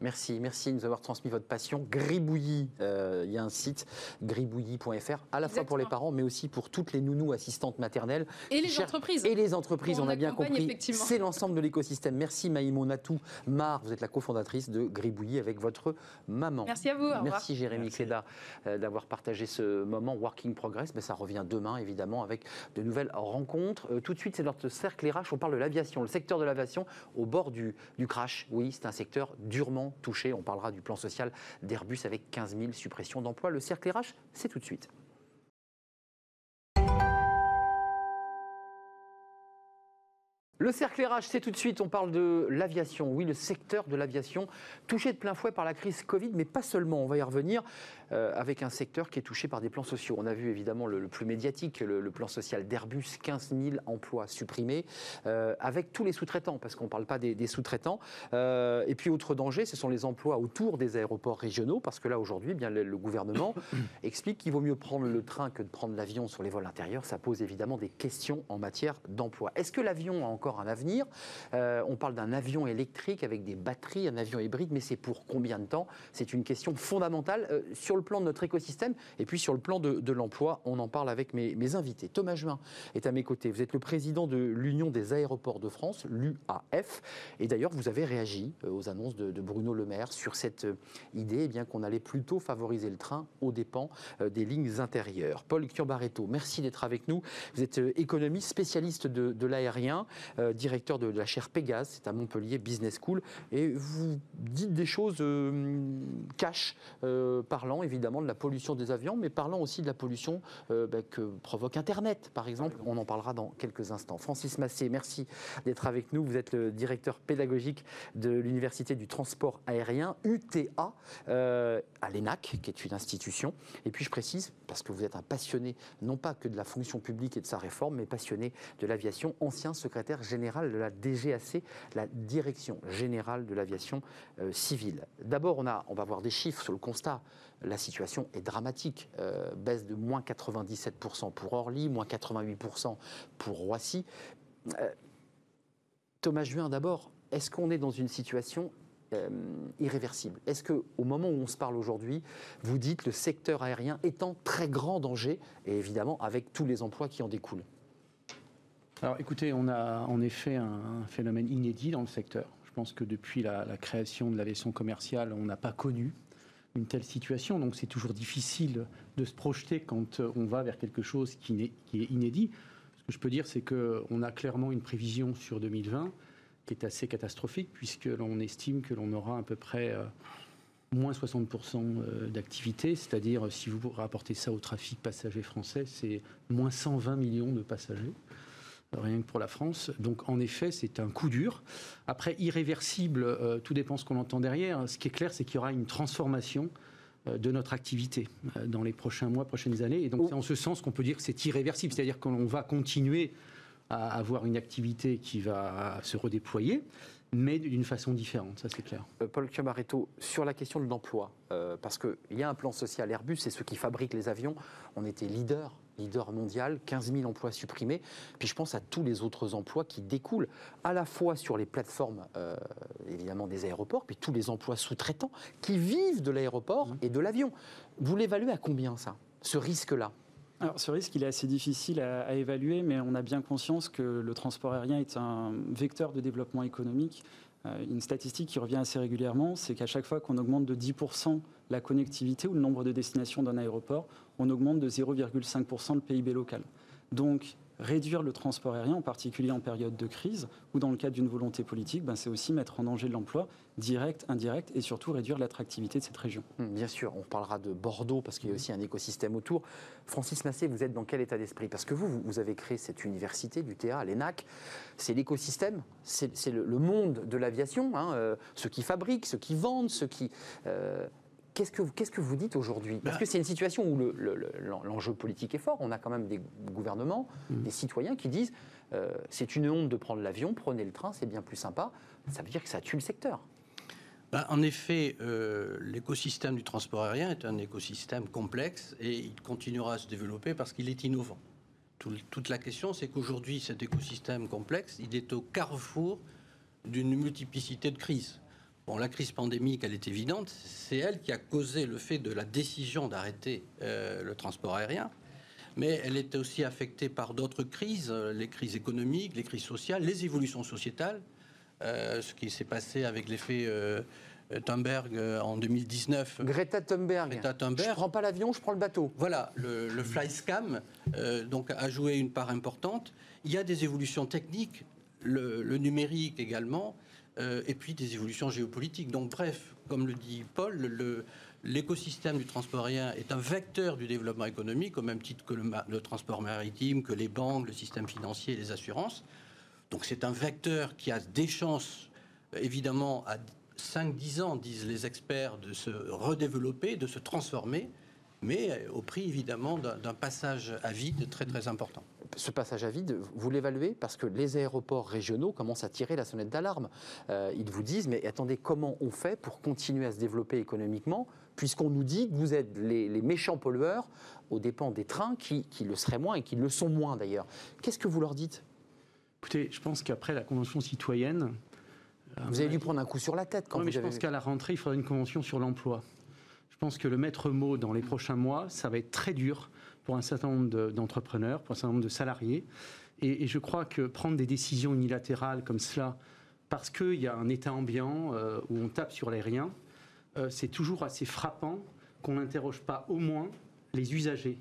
Merci, merci de nous avoir transmis votre passion. Gribouillis, euh, il y a un site, gribouillis.fr, à la fois pour les parents, mais aussi pour toutes les nounous assistantes maternelles. Et les Cher- entreprises. Et les entreprises, On on a bien compris. effectivement. C'est l'ensemble de l'écosystème. Merci Maïmo Natou. Mar, vous êtes la cofondatrice de Gribouillis avec votre maman. Merci à vous. Au. Merci Jérémy. Cléda euh, d'avoir partagé ce moment Working Progress. Mais ça revient demain évidemment avec de nouvelles rencontres. Euh, tout de suite, c'est notre cercle RH. On parle de l'aviation, le secteur de l'aviation au bord du, du crash. Oui, c'est un secteur durement touché. On parlera du plan social d'Airbus avec 15 000 suppressions d'emplois. Le cercle RH, c'est tout de suite. Le cercle RH, c'est tout de suite, on parle de l'aviation. Oui, le secteur de l'aviation touché de plein fouet par la crise Covid, mais pas seulement, on va y revenir, euh, avec un secteur qui est touché par des plans sociaux. On a vu évidemment le, plus médiatique, le, plan social d'Airbus, 15 000 emplois supprimés, euh, avec tous les sous-traitants, parce qu'on ne parle pas des, sous-traitants. Euh, et puis, autre danger, ce sont les emplois autour des aéroports régionaux, parce que là, aujourd'hui, eh bien, le, le gouvernement explique qu'il vaut mieux prendre le train que de prendre l'avion sur les vols intérieurs. Ça pose évidemment des questions en matière d'emploi. Est-ce que l'avion a encore un avenir? On parle d'un avion électrique avec des batteries, un avion hybride, mais c'est pour combien de temps? C'est une question fondamentale sur le plan de notre écosystème et puis sur le plan de, l'emploi. On en parle avec mes, invités. Thomas Juin est à mes côtés. Vous êtes le président de l'Union des aéroports de France, l'UAF. Et d'ailleurs, vous avez réagi euh, aux annonces de, Bruno Le Maire sur cette euh, idée eh qu'on allait plutôt favoriser le train aux dépens euh, des lignes intérieures. Paul Curbaretto, merci d'être avec nous. Vous êtes économiste, spécialiste de, l'aérien, directeur de, la chaire Pégase, c'est à Montpellier Business School, et vous dites des choses cash, euh, parlant évidemment de la pollution des avions, mais parlant aussi de la pollution euh, bah, que provoque Internet, par exemple. On en parlera dans quelques instants. Francis Massé, merci d'être avec nous. Vous êtes le directeur pédagogique de l'Université du transport aérien, UTA, euh, à l'ENAC, qui est une institution. Et puis je précise, parce que vous êtes un passionné, non pas que de la fonction publique et de sa réforme, mais passionné de l'aviation, ancien secrétaire général de la DGAC, la Direction générale de l'aviation euh, civile. D'abord, on, a- on va voir des chiffres sur le constat. La situation est dramatique. Euh, baisse de moins 97% pour Orly, moins 88% pour Roissy. Euh, Thomas Juin, d'abord, est-ce qu'on est dans une situation euh, irréversible Est-ce que, au moment où on se parle aujourd'hui, vous dites le secteur aérien est en très grand danger, et évidemment avec tous les emplois qui en découlent? Alors écoutez, on a en effet un, phénomène inédit dans le secteur. Je pense que depuis la, la création de l'aviation commerciale, on n'a pas connu une telle situation. Donc c'est toujours difficile de se projeter quand euh, on va vers quelque chose qui est inédit. Ce que je peux dire, c'est qu'on a clairement une prévision sur 2020 qui est assez catastrophique, puisque l'on estime que l'on aura à peu près euh, moins 60% euh, d'activité, c'est-à-dire si vous rapportez ça au trafic passager français, c'est moins 120 millions de passagers rien que pour la France. Donc en effet, c'est un coup dur. Après, irréversible, euh, tout dépend ce qu'on entend derrière. Ce qui est clair, c'est qu'il y aura une transformation euh, de notre activité euh, dans les prochains mois, prochaines années. Et donc Oh. c'est en ce sens qu'on peut dire que c'est irréversible, c'est-à-dire qu'on va continuer à avoir une activité qui va se redéployer, mais d'une façon différente, ça c'est clair. Euh, Paul Chiamaretto, sur la question de l'emploi, euh, parce qu'il y a un plan social Airbus, c'est ceux qui fabriquent les avions. On était leader leader mondial, 15 000 emplois supprimés. Puis je pense à tous les autres emplois qui découlent à la fois sur les plateformes, euh, évidemment, des aéroports, puis tous les emplois sous-traitants qui vivent de l'aéroport et de l'avion. Vous l'évaluez à combien ça, ce risque-là? Alors, ce risque, il est assez difficile à, évaluer, mais on a bien conscience que le transport aérien est un vecteur de développement économique. Euh, une statistique qui revient assez régulièrement, c'est qu'à chaque fois qu'on augmente de 10% la connectivité ou le nombre de destinations d'un aéroport, on augmente de 0,5% le PIB local. Donc, réduire le transport aérien, en particulier en période de crise ou dans le cadre d'une volonté politique, ben c'est aussi mettre en danger l'emploi direct, indirect et surtout réduire l'attractivité de cette région. Hum, bien sûr, on parlera de Bordeaux parce qu'il y a aussi un écosystème autour. Francis Massé, vous êtes dans quel état d'esprit? Parce que vous, vous avez créé cette université du TA, l'ENAC. C'est l'écosystème, c'est le, monde de l'aviation, hein, euh, ceux qui fabriquent, ceux qui vendent, ceux qui... Euh, Qu'est-ce que, qu'est-ce que vous dites aujourd'hui? Parce que c'est une situation où le, le, l'enjeu politique est fort. On a quand même des gouvernements, mmh. des citoyens qui disent euh, c'est une honte de prendre l'avion, prenez le train, c'est bien plus sympa. Ça veut dire que ça tue le secteur. Ben, en effet, euh, l'écosystème du transport aérien est un écosystème complexe et il continuera à se développer parce qu'il est innovant. Tout, toute la question, c'est qu'aujourd'hui, cet écosystème complexe, il est au carrefour d'une multiplicité de crises. Bon, la crise pandémique, elle est évidente. C'est elle qui a causé le fait de la décision d'arrêter euh, le transport aérien. Mais elle est aussi affectée par d'autres crises, euh, les crises économiques, les crises sociales, les évolutions sociétales. Euh, ce qui s'est passé avec l'effet euh, Thunberg en 2019. Greta Thunberg. Greta Thunberg. Je prends pas l'avion, je prends le bateau. Voilà, le, le fly scam donc a joué une part importante. Il y a des évolutions techniques, le, le numérique également. Euh, et puis des évolutions géopolitiques. Donc bref, comme le dit Paul, l'écosystème du transport aérien est un vecteur du développement économique, au même titre que le, transport maritime, que les banques, le système financier les assurances. Donc c'est un vecteur qui a des chances, évidemment, à 5-10 ans, disent les experts, de se redévelopper, de se transformer, mais au prix, évidemment, d'un passage à vide très très important ce passage à vide, vous l'évaluez parce que les aéroports régionaux commencent à tirer la sonnette d'alarme. Euh, ils vous disent, mais attendez, comment on fait pour continuer à se développer économiquement puisqu'on nous dit que vous êtes les, les, méchants pollueurs aux dépens des trains qui, qui le seraient moins et qui le sont moins d'ailleurs. Qu'est-ce que vous leur dites? Écoutez, je pense qu'après la Convention citoyenne... Vous avez dû prendre un coup sur la tête quand vous mais je pense qu'à la rentrée, il faudra une convention sur l'emploi. Je pense que le maître mot dans les prochains mois, ça va être très dur pour un certain nombre d'entrepreneurs, pour un certain nombre de salariés. Et, je crois que prendre des décisions unilatérales comme cela, parce qu'il y a un état ambiant euh, où on tape sur l'aérien, euh, c'est toujours assez frappant qu'on n'interroge pas au moins les usagers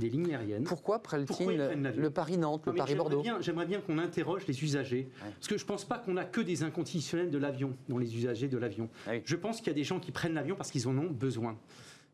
des lignes aériennes. Pourquoi prennent-ils le Paris-Nantes, le Paris-Bordeaux J'aimerais bien, bien qu'on interroge les usagers. Ouais. Parce que je ne pense pas qu'on a que des inconditionnels de l'avion, dans les usagers de l'avion. Ah oui. Je pense qu'il y a des gens qui prennent l'avion parce qu'ils en ont besoin.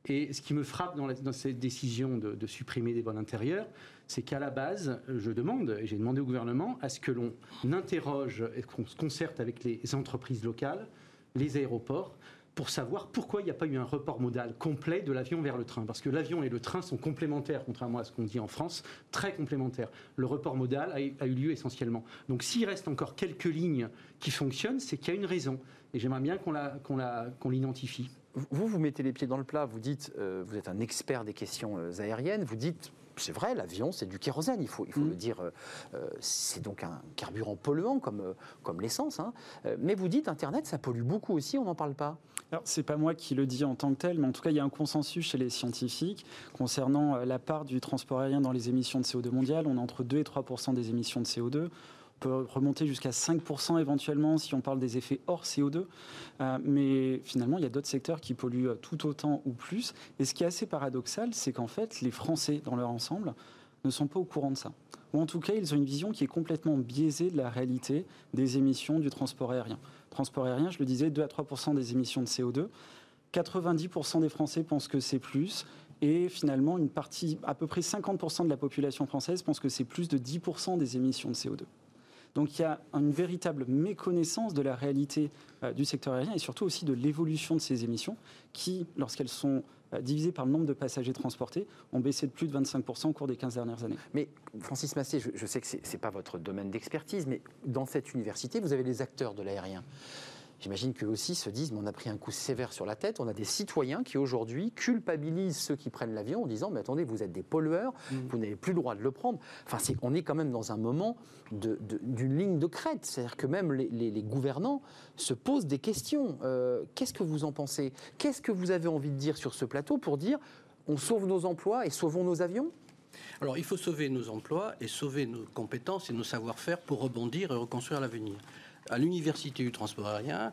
Et ce qui me frappe dans, la, dans cette décision de, de, supprimer des vols intérieurs, c'est qu'à la base, je demande, et j'ai demandé au gouvernement, à ce que l'on interroge et qu'on se concerte avec les entreprises locales, les aéroports, pour savoir pourquoi il n'y a pas eu un report modal complet de l'avion vers le train. Parce que l'avion et le train sont complémentaires, contrairement à ce qu'on dit en France, très complémentaires. Le report modal a, eu lieu essentiellement. Donc s'il reste encore quelques lignes qui fonctionnent, c'est qu'il y a une raison. Et j'aimerais bien qu'on qu l'identifie. Vous, vous mettez les pieds dans le plat, vous dites, euh, vous êtes un expert des questions euh, aériennes, vous dites, c'est vrai, l'avion, c'est du kérosène, il faut, il faut mmh. le dire. Euh, c'est donc un carburant polluant comme, euh, comme l'essence. Hein. Euh, mais vous dites, Internet, ça pollue beaucoup aussi, on n'en parle pas. Alors, c'est pas moi qui le dis en tant que tel, mais en tout cas, il y a un consensus chez les scientifiques concernant la part du transport aérien dans les émissions de CO2 mondiales. On est entre 2 et 3 des émissions de CO2 peut remonter jusqu'à 5% éventuellement si on parle des effets hors CO2. Euh, mais finalement, il y a d'autres secteurs qui polluent tout autant ou plus. Et ce qui est assez paradoxal, c'est qu'en fait, les Français, dans leur ensemble, ne sont pas au courant de ça. Ou en tout cas, ils ont une vision qui est complètement biaisée de la réalité des émissions du transport aérien. Transport aérien, je le disais, 2 à 3% des émissions de CO2. 90% des Français pensent que c'est plus. Et finalement, une partie, à peu près 50% de la population française pense que c'est plus de 10% des émissions de CO2. Donc il y a une véritable méconnaissance de la réalité euh, du secteur aérien et surtout aussi de l'évolution de ces émissions qui, lorsqu'elles sont euh, divisées par le nombre de passagers transportés, ont baissé de plus de 25% au cours des 15 dernières années. Mais Francis Massé, je, je sais que ce n'est pas votre domaine d'expertise, mais dans cette université, vous avez les acteurs de l'aérien. J'imagine qu'eux aussi se disent, mais on a pris un coup sévère sur la tête. On a des citoyens qui aujourd'hui culpabilisent ceux qui prennent l'avion en disant, mais attendez, vous êtes des pollueurs, Mm. vous n'avez plus le droit de le prendre. Enfin, c'est- on est quand même dans un moment d'une ligne de crête. C'est-à-dire que même les, les- les gouvernants se posent des questions. Euh, Qu'est-ce que vous en pensez? Qu'est-ce que vous avez envie de dire sur ce plateau pour dire, on sauve nos emplois et sauvons nos avions? Alors, il faut sauver nos emplois et sauver nos compétences et nos savoir-faire pour rebondir et reconstruire l'avenir. À l'Université du transport aérien,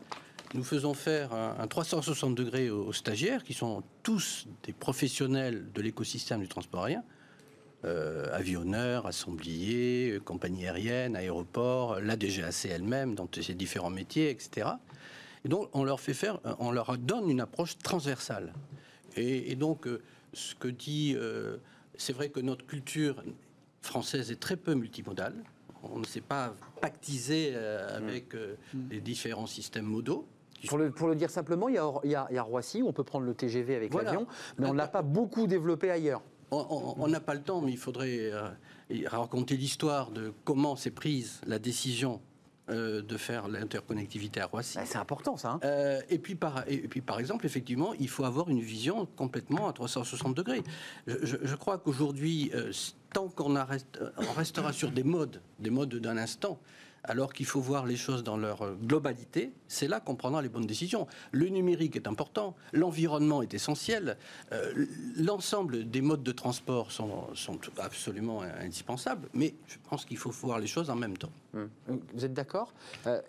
nous faisons faire un, un 360 degrés aux, stagiaires, qui sont tous des professionnels de l'écosystème du transport aérien, euh, avionneurs, assembliers, euh, compagnies aériennes, aéroports, la DGAC elle-même, dans ses différents métiers, etc. Et donc, on leur fait faire, on leur donne une approche transversale. Et, donc, euh, ce que dit, euh, c'est vrai que notre culture française est très peu multimodale. On ne s'est pas pactisé euh, avec euh, les différents systèmes modaux. pour le, pour le dire simplement, il y, a, il y a- il y a Roissy où on peut prendre le TGV avec Voilà. l'avion, mais on ne l'a pas beaucoup développé ailleurs. On- n'a pas le temps, mais il faudrait euh, raconter l'histoire de comment s'est prise la décision euh, de faire l'interconnectivité à Roissy. Bah, c'est important ça. hein. Euh, et, puis par, et puis par exemple, effectivement, il faut avoir une vision complètement à 360 degrés. Je, je- je crois qu'aujourd'hui, tant qu'on euh, restera sur des modes, des modes d'un instant, alors qu'il faut voir les choses dans leur euh, globalité, c'est là qu'on prendra les bonnes décisions. Le numérique est important, l'environnement est essentiel, euh, l'ensemble des modes de transport sont absolument indispensables, mais je pense qu'il faut voir les choses en même temps. Hum. Vous êtes d'accord Euh,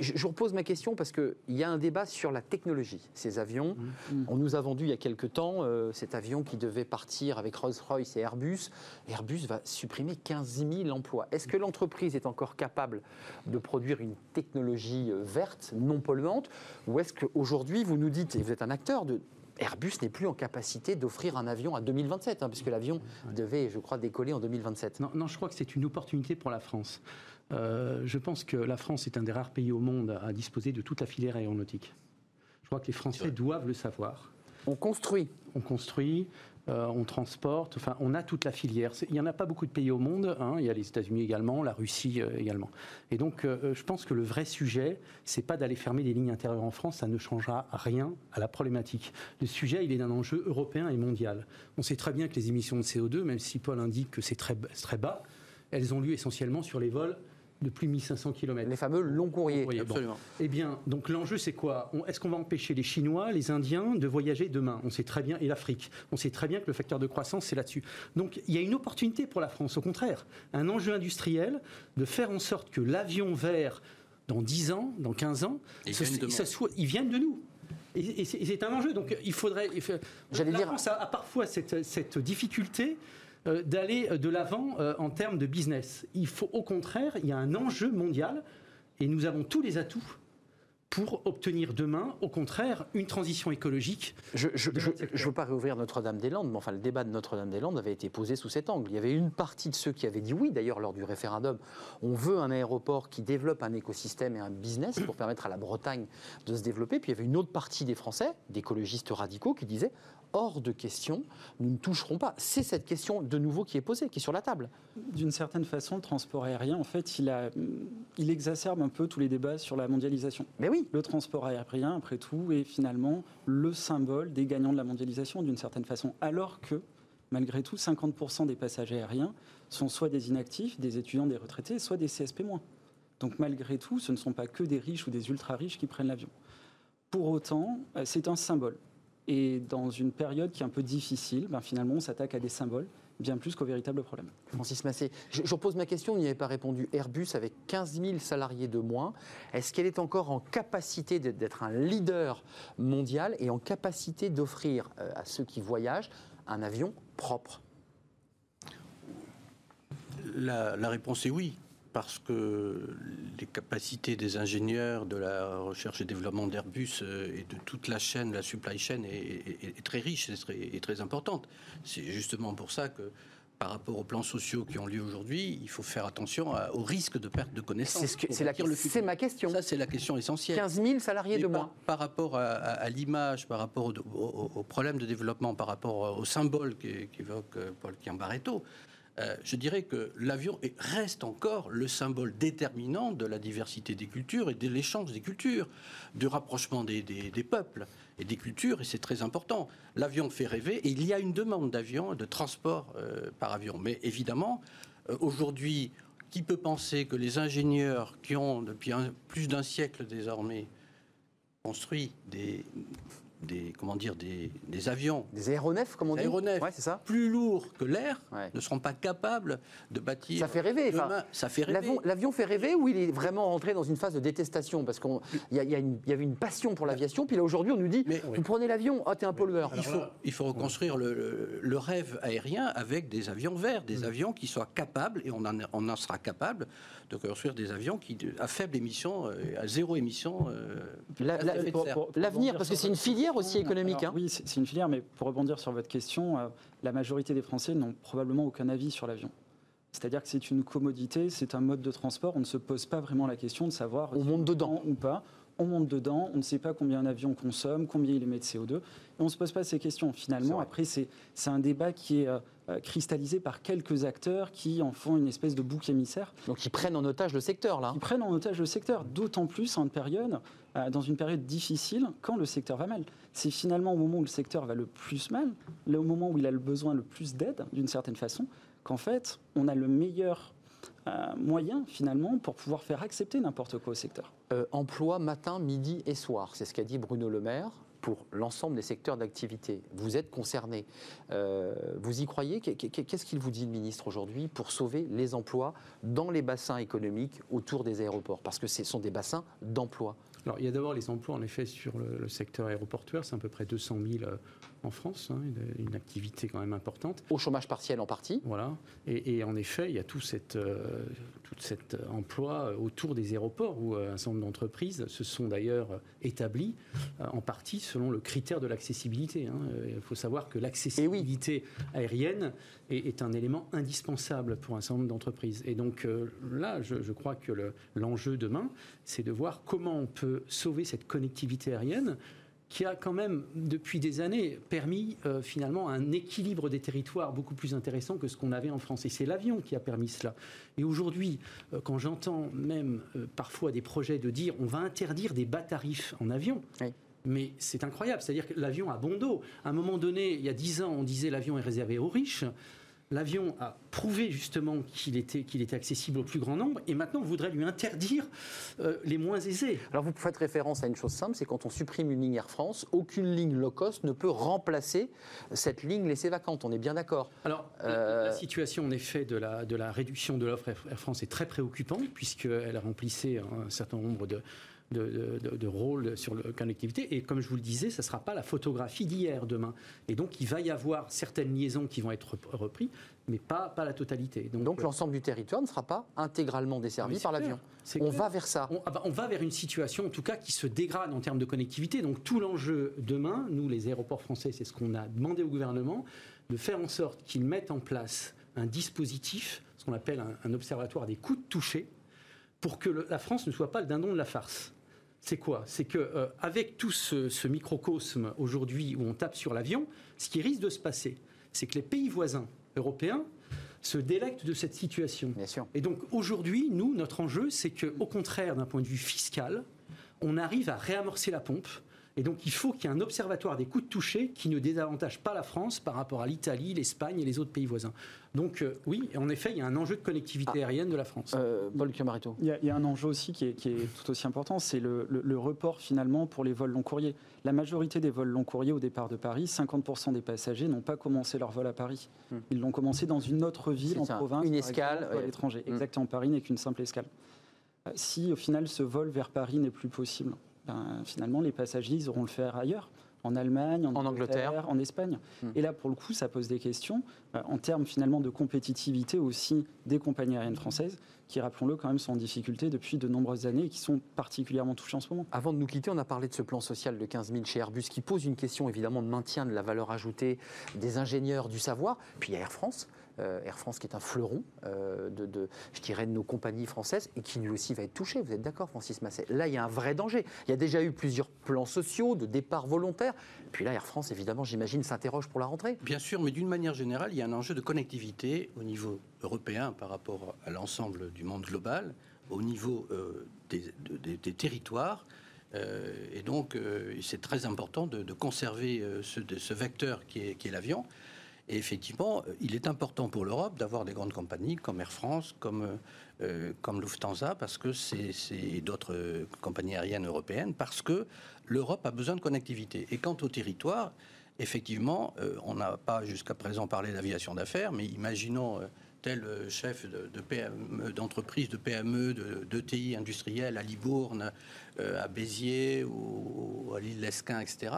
Je je repose ma question parce qu'il y a un débat sur la technologie. Ces avions, on nous a vendu il y a quelque temps euh, cet avion qui devait partir avec Rolls-Royce et Airbus. Airbus va supprimer 15 000 emplois. Est-ce que l'entreprise est encore capable de produire une technologie euh, verte, non polluante Ou est-ce qu'aujourd'hui, vous nous dites, et vous êtes un acteur de... Airbus n'est plus en capacité d'offrir un avion à 2027, hein, puisque l'avion devait, je crois, décoller en 2027. Non, non, je crois que c'est une opportunité pour la France. Euh, je pense que la France est un des rares pays au monde à disposer de toute la filière aéronautique. Je crois que les Français doivent le savoir. On construit. On construit, euh, on transporte, enfin, on a toute la filière. Il n'y en a pas beaucoup de pays au monde. hein. Il y a les États-Unis également, la Russie euh, également. Et donc, euh, je pense que le vrai sujet, c'est pas d'aller fermer des lignes intérieures en France. Ça ne changera rien à la problématique. Le sujet, il est d'un enjeu européen et mondial. On sait très bien que les émissions de CO2, même si Paul indique que c'est très, c'est très bas, elles ont lieu essentiellement sur les vols de plus de 1500 km. Les fameux longs courriers. Bon. Absolument. Eh bien, donc l'enjeu, c'est quoi? Est-ce qu'on va empêcher les Chinois, les Indiens de voyager demain? On sait très bien, et l'Afrique, on sait très bien que le facteur de croissance, c'est là-dessus. Donc, il y a une opportunité pour la France, au contraire, un enjeu industriel de faire en sorte que l'avion vert, dans 10 ans, dans 15 ans, Ils ce- viennent de ce moi. soit- ils viennent de nous. Et, et c'est un enjeu. Donc, il faudrait. J'allais la dire- France a, a parfois cette, cette difficulté euh, d'aller de l'avant euh, en termes de business. Il faut, au contraire, il y a un enjeu mondial et nous avons tous les atouts pour obtenir demain, au contraire, une transition écologique. Je je veux pas réouvrir Notre-Dame-des-Landes, mais enfin, le débat de Notre-Dame-des-Landes avait été posé sous cet angle. Il y avait une partie de ceux qui avaient dit oui, d'ailleurs, lors du référendum. On veut un aéroport qui développe un écosystème et un business pour permettre à la Bretagne de se développer. Puis il y avait une autre partie des Français, d'écologistes radicaux, qui disaient hors de question, nous ne toucherons pas. C'est cette question de nouveau qui est posée, qui est sur la table. D'une certaine façon, le transport aérien, en fait, il, a, il exacerbe un peu tous les débats sur la mondialisation. Mais oui, Le transport aérien, après tout, est finalement le symbole des gagnants de la mondialisation, d'une certaine façon, alors que, malgré tout, 50% des passagers aériens sont soit des inactifs, des étudiants, des retraités, soit des CSP-. Donc, malgré tout, ce ne sont pas que des riches ou des ultra-riches qui prennent l'avion. Pour autant, euh, c'est un symbole. Et dans une période qui est un peu difficile, ben, finalement, on s'attaque à des symboles bien plus qu'aux véritables problèmes. Francis Massé, je, je repose ma question, vous n'y avez pas répondu. Airbus, avec 15 000 salariés de moins, est-ce qu'elle est encore en capacité d'être- un leader mondial et en capacité d'offrir euh, à ceux qui voyagent un avion propre? La, la réponse est oui, parce que les capacités des ingénieurs de la recherche et développement d'Airbus euh, et de toute la chaîne, la supply chain, est, est- est très riche et très, importante. C'est justement pour ça que par rapport aux plans sociaux qui ont lieu aujourd'hui, il faut faire attention à- au risque de perte de connaissances. C'est ce que- pour c'est la- bâtir le c'est futur. ma question. Ça, c'est la question essentielle. 15 000 salariés Et de par, moins. par rapport à, à- à l'image, par rapport au, au- au problème de développement, par rapport au symbole qu'é- qu'évoque euh, Paul Chiambaretto, euh, je dirais que l'avion est- reste encore le symbole déterminant de la diversité des cultures et de l'échange des cultures, du rapprochement des, peuples et des cultures, et c'est très important. L'avion fait rêver, et il y a une demande d'avion, de transport euh, par avion. Mais évidemment, euh, aujourd'hui, qui peut penser que les ingénieurs qui ont, depuis plus d'un siècle désormais, construit des, des, comment dire, des, des avions Des aéronefs, comme on Des dit aéronefs. Ouais, c'est ça. plus lourds que l'air Ouais. ne seront pas capables de bâtir. Ça fait rêver. demain. Ça fait rêver. L'avion, l'avion fait rêver ou il est vraiment rentré dans une phase de détestation? Parce qu'il y, a- il y, a avait une passion pour l'aviation, puis là aujourd'hui on nous dit Mais- vous prenez l'avion, ah t'es un pollueur. Il faut, il faut reconstruire le, le- le rêve aérien avec des avions verts, des avions qui soient capables, et on en, on en sera capable, de construire des avions qui, à faible émission, euh, à zéro émission. euh, La- la- L'avenir, parce que c'est une votre filière aussi économique. alors, hein. Oui, c'est une filière, mais pour rebondir sur votre question, euh, la majorité des Français n'ont probablement aucun avis sur l'avion. C'est-à-dire que c'est une commodité, c'est un mode de transport, on ne se pose pas vraiment la question de savoir On si monte dedans. ou pas. On monte dedans, on ne sait pas combien un avion consomme, combien il émet de CO2, et on ne se pose pas ces questions. Finalement, après, c'est c'est un débat qui est euh, cristallisé par quelques acteurs qui en font une espèce de bouc émissaire Donc ils prennent en otage le secteur là. qui prennent en otage le secteur, d'autant plus en une période, euh, dans une période difficile, quand le secteur va mal. C'est finalement au moment où le secteur va le plus mal, là, au moment où il a le besoin le plus d'aide, d'une certaine façon, qu'en fait, on a le meilleur euh, moyen, finalement, pour pouvoir faire accepter n'importe quoi au secteur. Euh, emploi matin, midi et soir, c'est ce qu'a dit Bruno Le Maire pour l'ensemble des secteurs d'activité. Vous êtes concerné. Euh, vous y croyez? Qu'est- qu'est- Qu'est-ce qu'il vous dit, le ministre, aujourd'hui, pour sauver les emplois dans les bassins économiques autour des aéroports? Parce que ce sont des bassins d'emploi. Alors, il y a d'abord les emplois, en effet, sur le, le secteur aéroportuaire. C'est à peu près 200 000 euh, en France, hein, une, une activité quand même importante. Au chômage partiel en partie. Voilà. Et, et en effet, il y a tout cet, euh, tout cet euh, emploi autour des aéroports où euh, un certain nombre d'entreprises se sont d'ailleurs euh, établies euh, en partie selon le critère de l'accessibilité. hein. Euh, Il faut savoir que l'accessibilité aérienne est, est un élément indispensable pour un certain nombre d'entreprises. Et donc euh, là, je, je crois que le- l'enjeu demain, c'est de voir comment on peut sauver cette connectivité aérienne qui a quand même, depuis des années, permis euh, finalement un équilibre des territoires beaucoup plus intéressant que ce qu'on avait en France. Et c'est l'avion qui a permis cela. Et aujourd'hui, euh, quand j'entends même euh, parfois des projets de dire on va interdire des bas tarifs en avion, Oui. mais c'est incroyable. C'est-à-dire que l'avion a bon dos. À un moment donné, il y a dix ans, on disait l'avion est réservé aux riches. L'avion a prouvé justement qu'il était, qu'il était accessible au plus grand nombre, et maintenant on voudrait lui interdire euh, les moins aisés. Alors vous faites référence à une chose simple, c'est quand on supprime une ligne Air France, aucune ligne low cost ne peut remplacer cette ligne laissée vacante. On est bien d'accord. Alors, Euh, la situation en effet de la, de la réduction de l'offre Air Air France est très préoccupante puisqu'elle remplissait un certain nombre de, de, de- de rôles sur la connectivité. Et comme je vous le disais, ça ne sera pas la photographie d'hier demain. Et donc, il va y avoir certaines liaisons qui vont être rep- reprises, mais pas, pas la totalité. Donc euh, l'ensemble du territoire ne sera pas intégralement desservi par l'avion. On clair. va vers ça. On, ah bah, on va vers une situation, en tout cas, qui se dégrade en termes de connectivité. Donc, tout l'enjeu demain, nous, les aéroports français, c'est ce qu'on a demandé au gouvernement, de faire en sorte qu'ils mettent en place un dispositif, ce qu'on appelle un, un observatoire des coûts de toucher, pour que le- la France ne soit pas le dindon de la farce. C'est quoi? C'est que euh, avec tout ce, ce microcosme aujourd'hui où on tape sur l'avion, ce qui risque de se passer, c'est que les pays voisins européens se délectent de cette situation. Bien sûr. Et donc aujourd'hui, nous, notre enjeu, c'est que, au contraire, d'un point de vue fiscal, on arrive à réamorcer la pompe. Et donc il faut qu'il y ait un observatoire des coûts de toucher qui ne désavantage pas la France par rapport à l'Italie, l'Espagne et les autres pays voisins. Donc euh, oui, en effet, il y a un enjeu de connectivité aérienne de la France. Euh, Paul Camarito. Il y, a, il y a un enjeu aussi qui est, qui est tout aussi important, c'est le, le- le report finalement pour les vols long courriers. La majorité des vols long courriers au départ de Paris, 50% des passagers n'ont pas commencé leur vol à Paris. Hmm. Ils l'ont commencé dans une autre ville en ça, province, une escale, exemple, à l'étranger. Hmm. Exactement, Paris n'est qu'une simple escale. Euh, Si au final ce vol vers Paris n'est plus possible, ben, finalement les passagers ils auront le faire ailleurs. En Allemagne, en, En Angleterre. en Espagne. Hmm. Et là, pour le coup, ça pose des questions euh, en termes finalement de compétitivité aussi des compagnies aériennes françaises, qui, rappelons-le, quand même sont en difficulté depuis de nombreuses années et qui sont particulièrement touchées en ce moment. Avant de nous quitter, on a parlé de ce plan social de 15 000 chez Airbus qui pose une question évidemment de maintien de la valeur ajoutée des ingénieurs du savoir. Puis il y a Air France. Euh, Air France qui est un fleuron euh, de, je dirais, de nos compagnies françaises et qui lui aussi va être touché. Vous êtes d'accord, Francis Masset? Là, il y a un vrai danger. Il y a déjà eu plusieurs plans sociaux de départ volontaire. Puis là, Air France, évidemment, j'imagine, s'interroge pour la rentrée. Bien sûr, mais d'une manière générale, il y a un enjeu de connectivité au niveau européen par rapport à l'ensemble du monde global, au niveau euh, des, de- des- des territoires. Et donc, c'est très important de, conserver ce vecteur qui est, qui est l'avion. Et effectivement, euh, il est important pour l'Europe d'avoir des grandes compagnies comme Air France, comme, euh, euh, Lufthansa, parce que c'est d'autres compagnies aériennes européennes, parce que l'Europe a besoin de connectivité. Et quant au territoire, effectivement, on n'a pas jusqu'à présent parlé d'aviation d'affaires, mais imaginons tel euh, chef de, de PME, d'entreprise, de PME, de, d'ETI industriel à Libourne, euh, à Béziers ou, ou à l'île Lesquin, etc.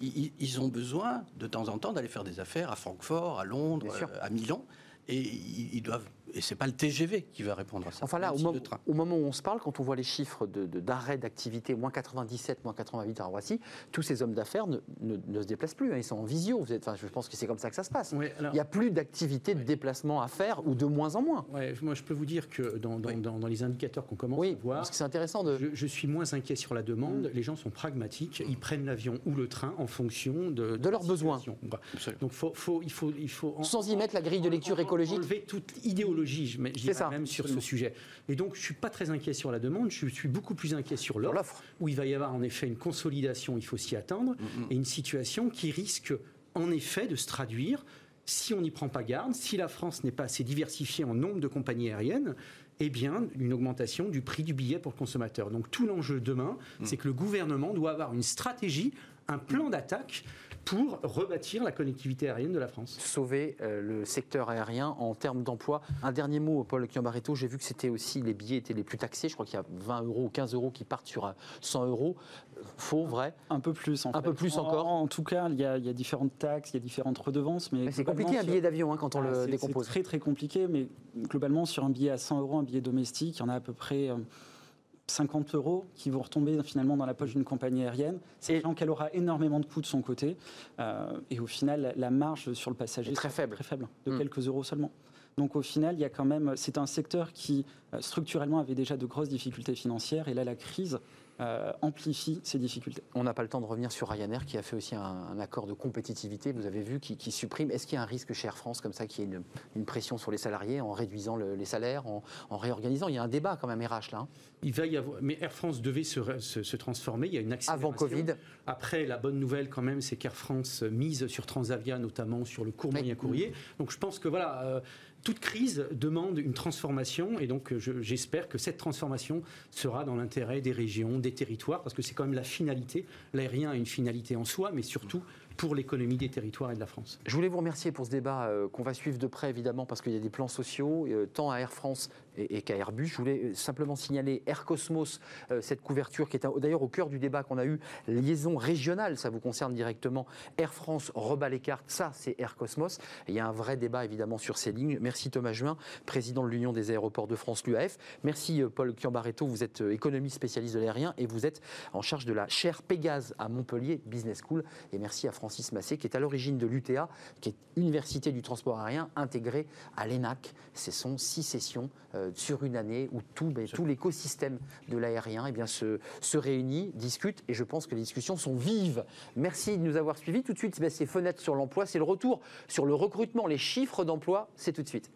Ils, ont besoin de temps en temps d'aller faire des affaires à Francfort, à Londres, euh, à Milan. Et ils, ils doivent. Et c'est pas le TGV qui va répondre à ça. Enfin là, au, si mo- le train. au moment où on se parle, quand on voit les chiffres de- de- d'arrêt d'activité, moins 97, moins 88 à Roissy, tous ces hommes d'affaires ne, ne- ne se déplacent plus. hein, ils sont en visio. Vous êtes, je pense que c'est comme ça que ça se passe. Alors- Il n'y a plus d'activité de déplacement à faire ou de moins en moins. Ouais, moi, je peux vous dire que dans, dans- Oui. dans- dans les indicateurs qu'on commence Oui, à voir, parce que c'est intéressant de. je, je suis moins inquiet sur la demande. Les gens sont pragmatiques. Ils prennent l'avion ou le train en fonction de, De leurs besoins. Donc, faut, faut- il faut, il faut en- Sans y mettre la grille de lecture en- en- écologique. Enlever toute idéologie, je, mets- je dirais ça, même sur absolument. ce sujet. Et donc, je suis pas très inquiet sur la demande. Je suis beaucoup plus inquiet sur l'offre, où il va y avoir en effet une consolidation. Il faut s'y attendre et une situation qui risque en effet de se traduire si on n'y prend pas garde, si la France n'est pas assez diversifiée en nombre de compagnies aériennes, eh bien, une augmentation du prix du billet pour le consommateur. Donc, tout l'enjeu demain, c'est que le gouvernement doit avoir une stratégie, un plan d'attaque pour rebâtir la connectivité aérienne de la France. sauver euh, le secteur aérien en termes d'emploi. Un dernier mot, Paul Chiambaretto, j'ai vu que c'était aussi les billets étaient les plus taxés. Je crois qu'il y a 20 euros ou 15 euros qui partent sur euh, 100 euros. Faux, vrai? Un peu plus, en Un fait. peu plus En- encore? En, tout cas, il y, a, il y a différentes taxes, il y a différentes redevances. Mais Mais C'est compliqué un billet d'avion hein, quand on Ah, le décompose. C'est très très compliqué, mais globalement, sur un billet à 100 euros, un billet domestique, il y en a à peu près euh, 50 euros qui vont retomber finalement dans la poche d'une compagnie aérienne, sachant qu'elle aura énormément de coûts de son côté. euh, et au final, la- marge sur le passager Est très faible. très faible, de Mm. quelques euros seulement. Donc au final, il y a quand même, c'est un secteur qui euh, structurellement avait déjà de grosses difficultés financières, et là la crise euh, amplifie ces difficultés. On n'a pas le temps de revenir sur Ryanair qui a fait aussi un, un accord de compétitivité, vous avez vu, qui, qui supprime. Est-ce qu'il y a un risque chez Air France comme ça, qu'il y ait une, une pression sur les salariés en réduisant le- les salaires, en, en réorganisant? Il y a un débat quand même RH là. hein. Il va y avoir, mais Air France devait se, re- se- se transformer. Il y a une accélération. Avant Covid, Après, la bonne nouvelle quand même, c'est qu'Air France mise sur Transavia, notamment sur le court Oui. moyen courrier. Donc je pense que voilà, euh, toute crise demande une transformation, et donc euh, je- j'espère que cette transformation sera dans l'intérêt des régions, des territoires, parce que c'est quand même la finalité. L'aérien a une finalité en soi, mais surtout pour l'économie des territoires et de la France. Je voulais vous remercier pour ce débat euh, qu'on va suivre de près, évidemment, parce qu'il y a des plans sociaux, euh, tant à Air France qu'à Airbus. Je voulais euh, simplement signaler Air Cosmos, cette couverture qui est d'ailleurs au cœur du débat qu'on a eu, liaison régionale, ça vous concerne directement. Air France rebat les cartes, ça c'est Air Cosmos. Il y a un vrai débat, évidemment, sur ces lignes. Merci Thomas Juin, président de l'Union des aéroports de France, l'UAF. Merci Paul Chiambaretto, vous êtes économiste spécialiste de l'aérien et vous êtes en charge de la chaire Pégase à Montpellier Business School. Et merci à Francis Massé, qui est à l'origine de l'UTA, qui est Université du transport aérien intégrée à l'ENAC. Ce sont six sessions euh, sur une année où tout, ben, tout l'écosystème de l'aérien eh bien, se, se réunit, discute, et je pense que les discussions sont vives. Merci de nous avoir suivis. Tout de suite, ben, c'est Fenêtre sur l'emploi, c'est le retour sur le recrutement, les chiffres d'emploi, c'est tout de suite.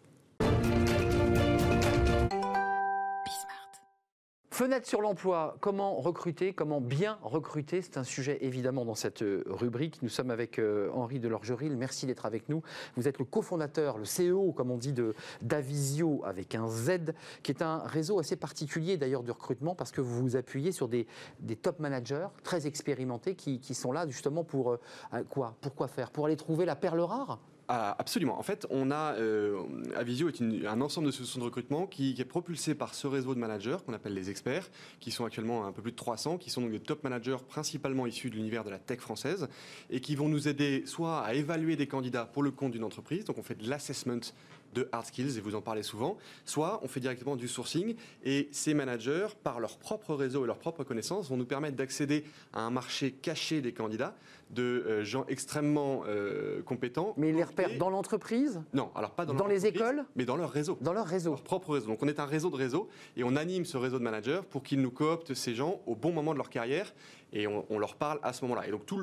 Fenêtre sur l'emploi, comment recruter, comment bien recruter, c'est un sujet évidemment dans cette euh, rubrique. Nous sommes avec euh, Henri Delorgeril, merci d'être avec nous. Vous êtes le cofondateur, le CEO, comme on dit, de d'Avisio avec un Z, qui est un réseau assez particulier d'ailleurs de recrutement parce que vous vous appuyez sur des, des top managers très expérimentés qui, qui sont là justement pour euh, quoi? Pourquoi faire? Pour aller trouver la perle rare? Ah, absolument. En fait, on a euh, Avisio est un ensemble de solutions de recrutement qui, qui est propulsé par ce réseau de managers qu'on appelle les experts, qui sont actuellement un peu plus de 300, qui sont donc des top managers principalement issus de l'univers de la tech française et qui vont nous aider soit à évaluer des candidats pour le compte d'une entreprise, donc on fait de l'assessment de hard skills, et vous en parlez souvent, soit on fait directement du sourcing, et ces managers, par leur propre réseau et leur propre connaissance, vont nous permettre d'accéder à un marché caché des candidats, de euh, gens extrêmement euh, compétents. Mais ils les repèrent dans l'entreprise? Non, alors pas dans, Dans les écoles? Mais dans leur réseau. Dans leur réseau Leur propre réseau. Donc on est un réseau de réseaux et on anime ce réseau de managers pour qu'ils nous cooptent ces gens au bon moment de leur carrière et on, on leur parle à ce moment-là. Et donc tout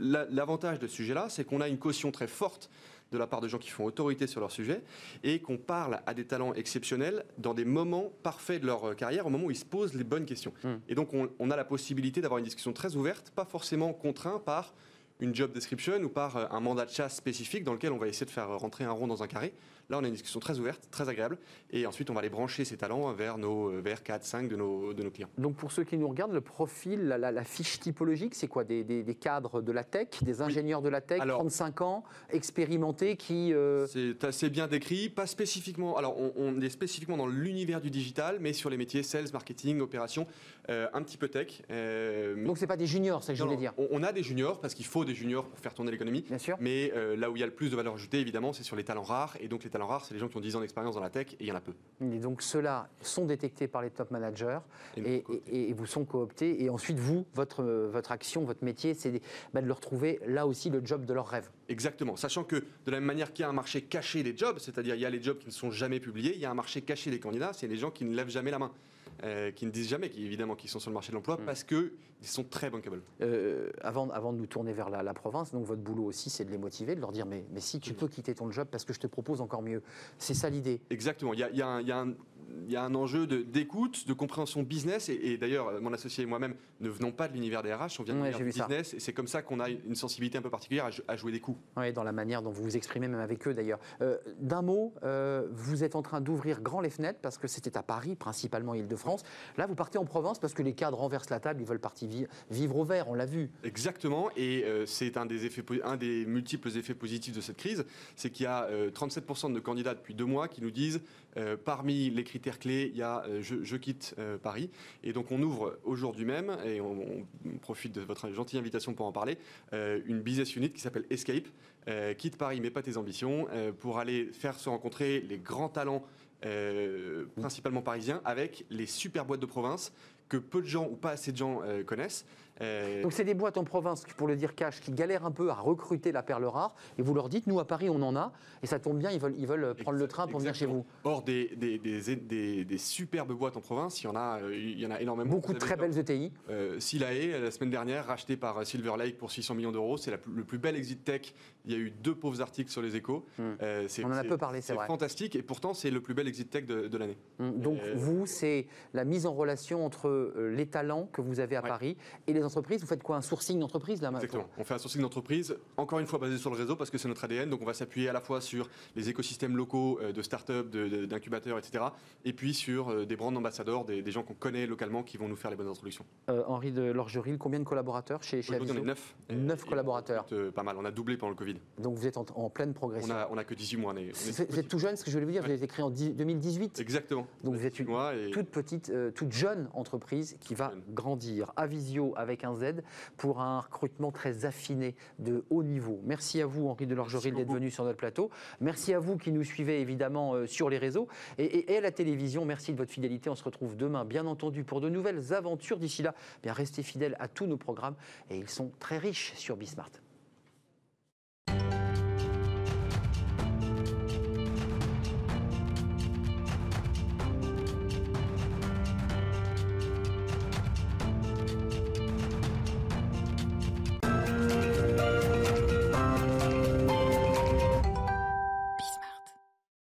la- l'avantage de ce sujet-là, c'est qu'on a une caution très forte de la part de gens qui font autorité sur leur sujet et qu'on parle à des talents exceptionnels dans des moments parfaits de leur euh, carrière, au moment où ils se posent les bonnes questions. Hmm. Et donc on, on a la possibilité d'avoir une discussion très ouverte, pas forcément contraint par une job description ou par euh, un mandat de chasse spécifique dans lequel on va essayer de faire rentrer un rond dans un carré. Là, on a une discussion très ouverte, très agréable, et ensuite on va aller brancher ces talents vers nos euh, vers 4, 5 de nos, de nos clients. Donc pour ceux qui nous regardent, le profil, la, la- la fiche typologique, c'est quoi? Des, des- des cadres de la tech, des ingénieurs de la tech, Alors- 35 ans, expérimentés, qui... euh, C'est assez bien décrit, pas spécifiquement. Alors, on, on est spécifiquement dans l'univers du digital, mais sur les métiers sales, marketing, opération, euh, un petit peu tech. euh, Donc c'est pas des juniors, c'est ce que je voulais dire. On, on a des juniors parce qu'il faut des juniors pour faire tourner l'économie. Bien sûr. Mais là où il y a le plus de valeur ajoutée, évidemment, c'est sur les talents rares. Et donc, les talents rares, c'est les gens qui ont 10 ans d'expérience dans la tech, et il y en a peu. Et donc ceux-là sont détectés par les top managers Et vous sont cooptés. Et ensuite, vous, votre, votre action, votre métier, c'est bah, de leur trouver là aussi le job de leur rêve. Exactement. Sachant que de la même manière qu'il y a un marché caché des jobs, c'est-à-dire il y a les jobs qui ne sont jamais publiés, il y a un marché caché des candidats, c'est les gens qui ne lèvent jamais la main. Euh, qui ne disent jamais, évidemment, qui sont sur le marché de l'emploi Mm. parce qu'ils sont très bankable. Euh, avant, avant de nous tourner vers la, la province, donc votre boulot aussi, c'est de les motiver, de leur dire mais, mais si tu peux quitter ton job parce que je te propose encore mieux. C'est ça l'idée. Exactement. Il y a, il y a un, il y a un- il y a un enjeu de- d'écoute, de, compréhension business. Et, et d'ailleurs, euh, mon associé et moi-même ne venons pas de l'univers des RH, on vient de Ouais, l'univers vu ça. business. Et c'est comme ça qu'on a une sensibilité un peu particulière à, à jouer des coups. Ouais, dans la manière dont vous vous exprimez, même avec eux d'ailleurs. Euh, D'un mot, euh, vous êtes en train d'ouvrir grand les fenêtres parce que c'était à Paris, principalement Île-de-France. Là, vous partez en Provence parce que les cadres renversent la table, ils veulent partir vi- vivre au vert, on l'a vu. Exactement, et euh, c'est un des effets, un des multiples effets positifs de cette crise, c'est qu'il y a euh, 37% de candidats depuis deux mois qui nous disent, euh, parmi les critères clés, il y a euh, je, quitte euh, Paris, et donc on ouvre aujourd'hui même, et on, profite de votre gentille invitation pour en parler, euh, une business unit qui s'appelle Escape, quitte Paris mais pas tes ambitions, pour aller faire se rencontrer les grands talents, principalement parisiens, avec les super boîtes de province que peu de gens ou pas assez de gens connaissent. Euh, Donc c'est des boîtes en province, pour le dire cash, qui galèrent un peu à recruter la perle rare. Et vous leur dites, nous à Paris, on en a. Et ça tombe bien, ils veulent, ils veulent prendre le train pour venir chez vous. Or, des, des, des, des- superbes boîtes en province, il y en a, il y en a énormément. Beaucoup de très belles ETI. Euh, Silae, la semaine dernière, racheté par Silver Lake pour 600 millions d'euros. C'est le plus bel exit tech. Il y a eu deux pauvres articles sur les échos. Hmm. Euh, On en a peu parlé, c'est vrai. fantastique. Et pourtant, c'est le plus bel exit tech de, de l'année. Hum, Donc Euh, vous, c'est la mise en relation entre les talents que vous avez à Ouais. Paris et les entreprises. Vous faites quoi Un sourcing d'entreprise là maintenant? Exactement. On fait un sourcing d'entreprise, encore une fois basé sur le réseau parce que c'est notre ADN. Donc on va s'appuyer à la fois sur les écosystèmes locaux euh, de start-up, d'incubateurs, etc. Et puis sur euh, des brands ambassadeurs, des, des gens qu'on connaît localement qui vont nous faire les bonnes introductions. Euh, Henri de Lorgeril, combien de collaborateurs chez, chez Aujourd'hui, on est Aviso neuf. Neuf Et on collaborateurs. recrute, pas mal. On a doublé pendant le Covid. Donc vous êtes en, en pleine On progression. on a que 18 mois. on est- on est C'est- tout Vous êtes tout jeune, ce que je voulais vous dire, vous Ouais. avez été créé en 10 2018. Exactement. Donc vous êtes 18 une et toute petite, euh, toute jeune entreprise qui va jeune. grandir. Avisio avec un Z pour un recrutement très affiné de haut niveau. Merci à vous, Henri de Lorgeril, Merci d'être venu sur notre plateau. Merci à vous qui nous suivez évidemment euh, sur les réseaux et, et- et à la télévision. Merci de votre fidélité. On se retrouve demain, bien entendu, pour de nouvelles aventures. D'ici là, bien restez fidèles à tous nos programmes et ils sont très riches sur Bismart.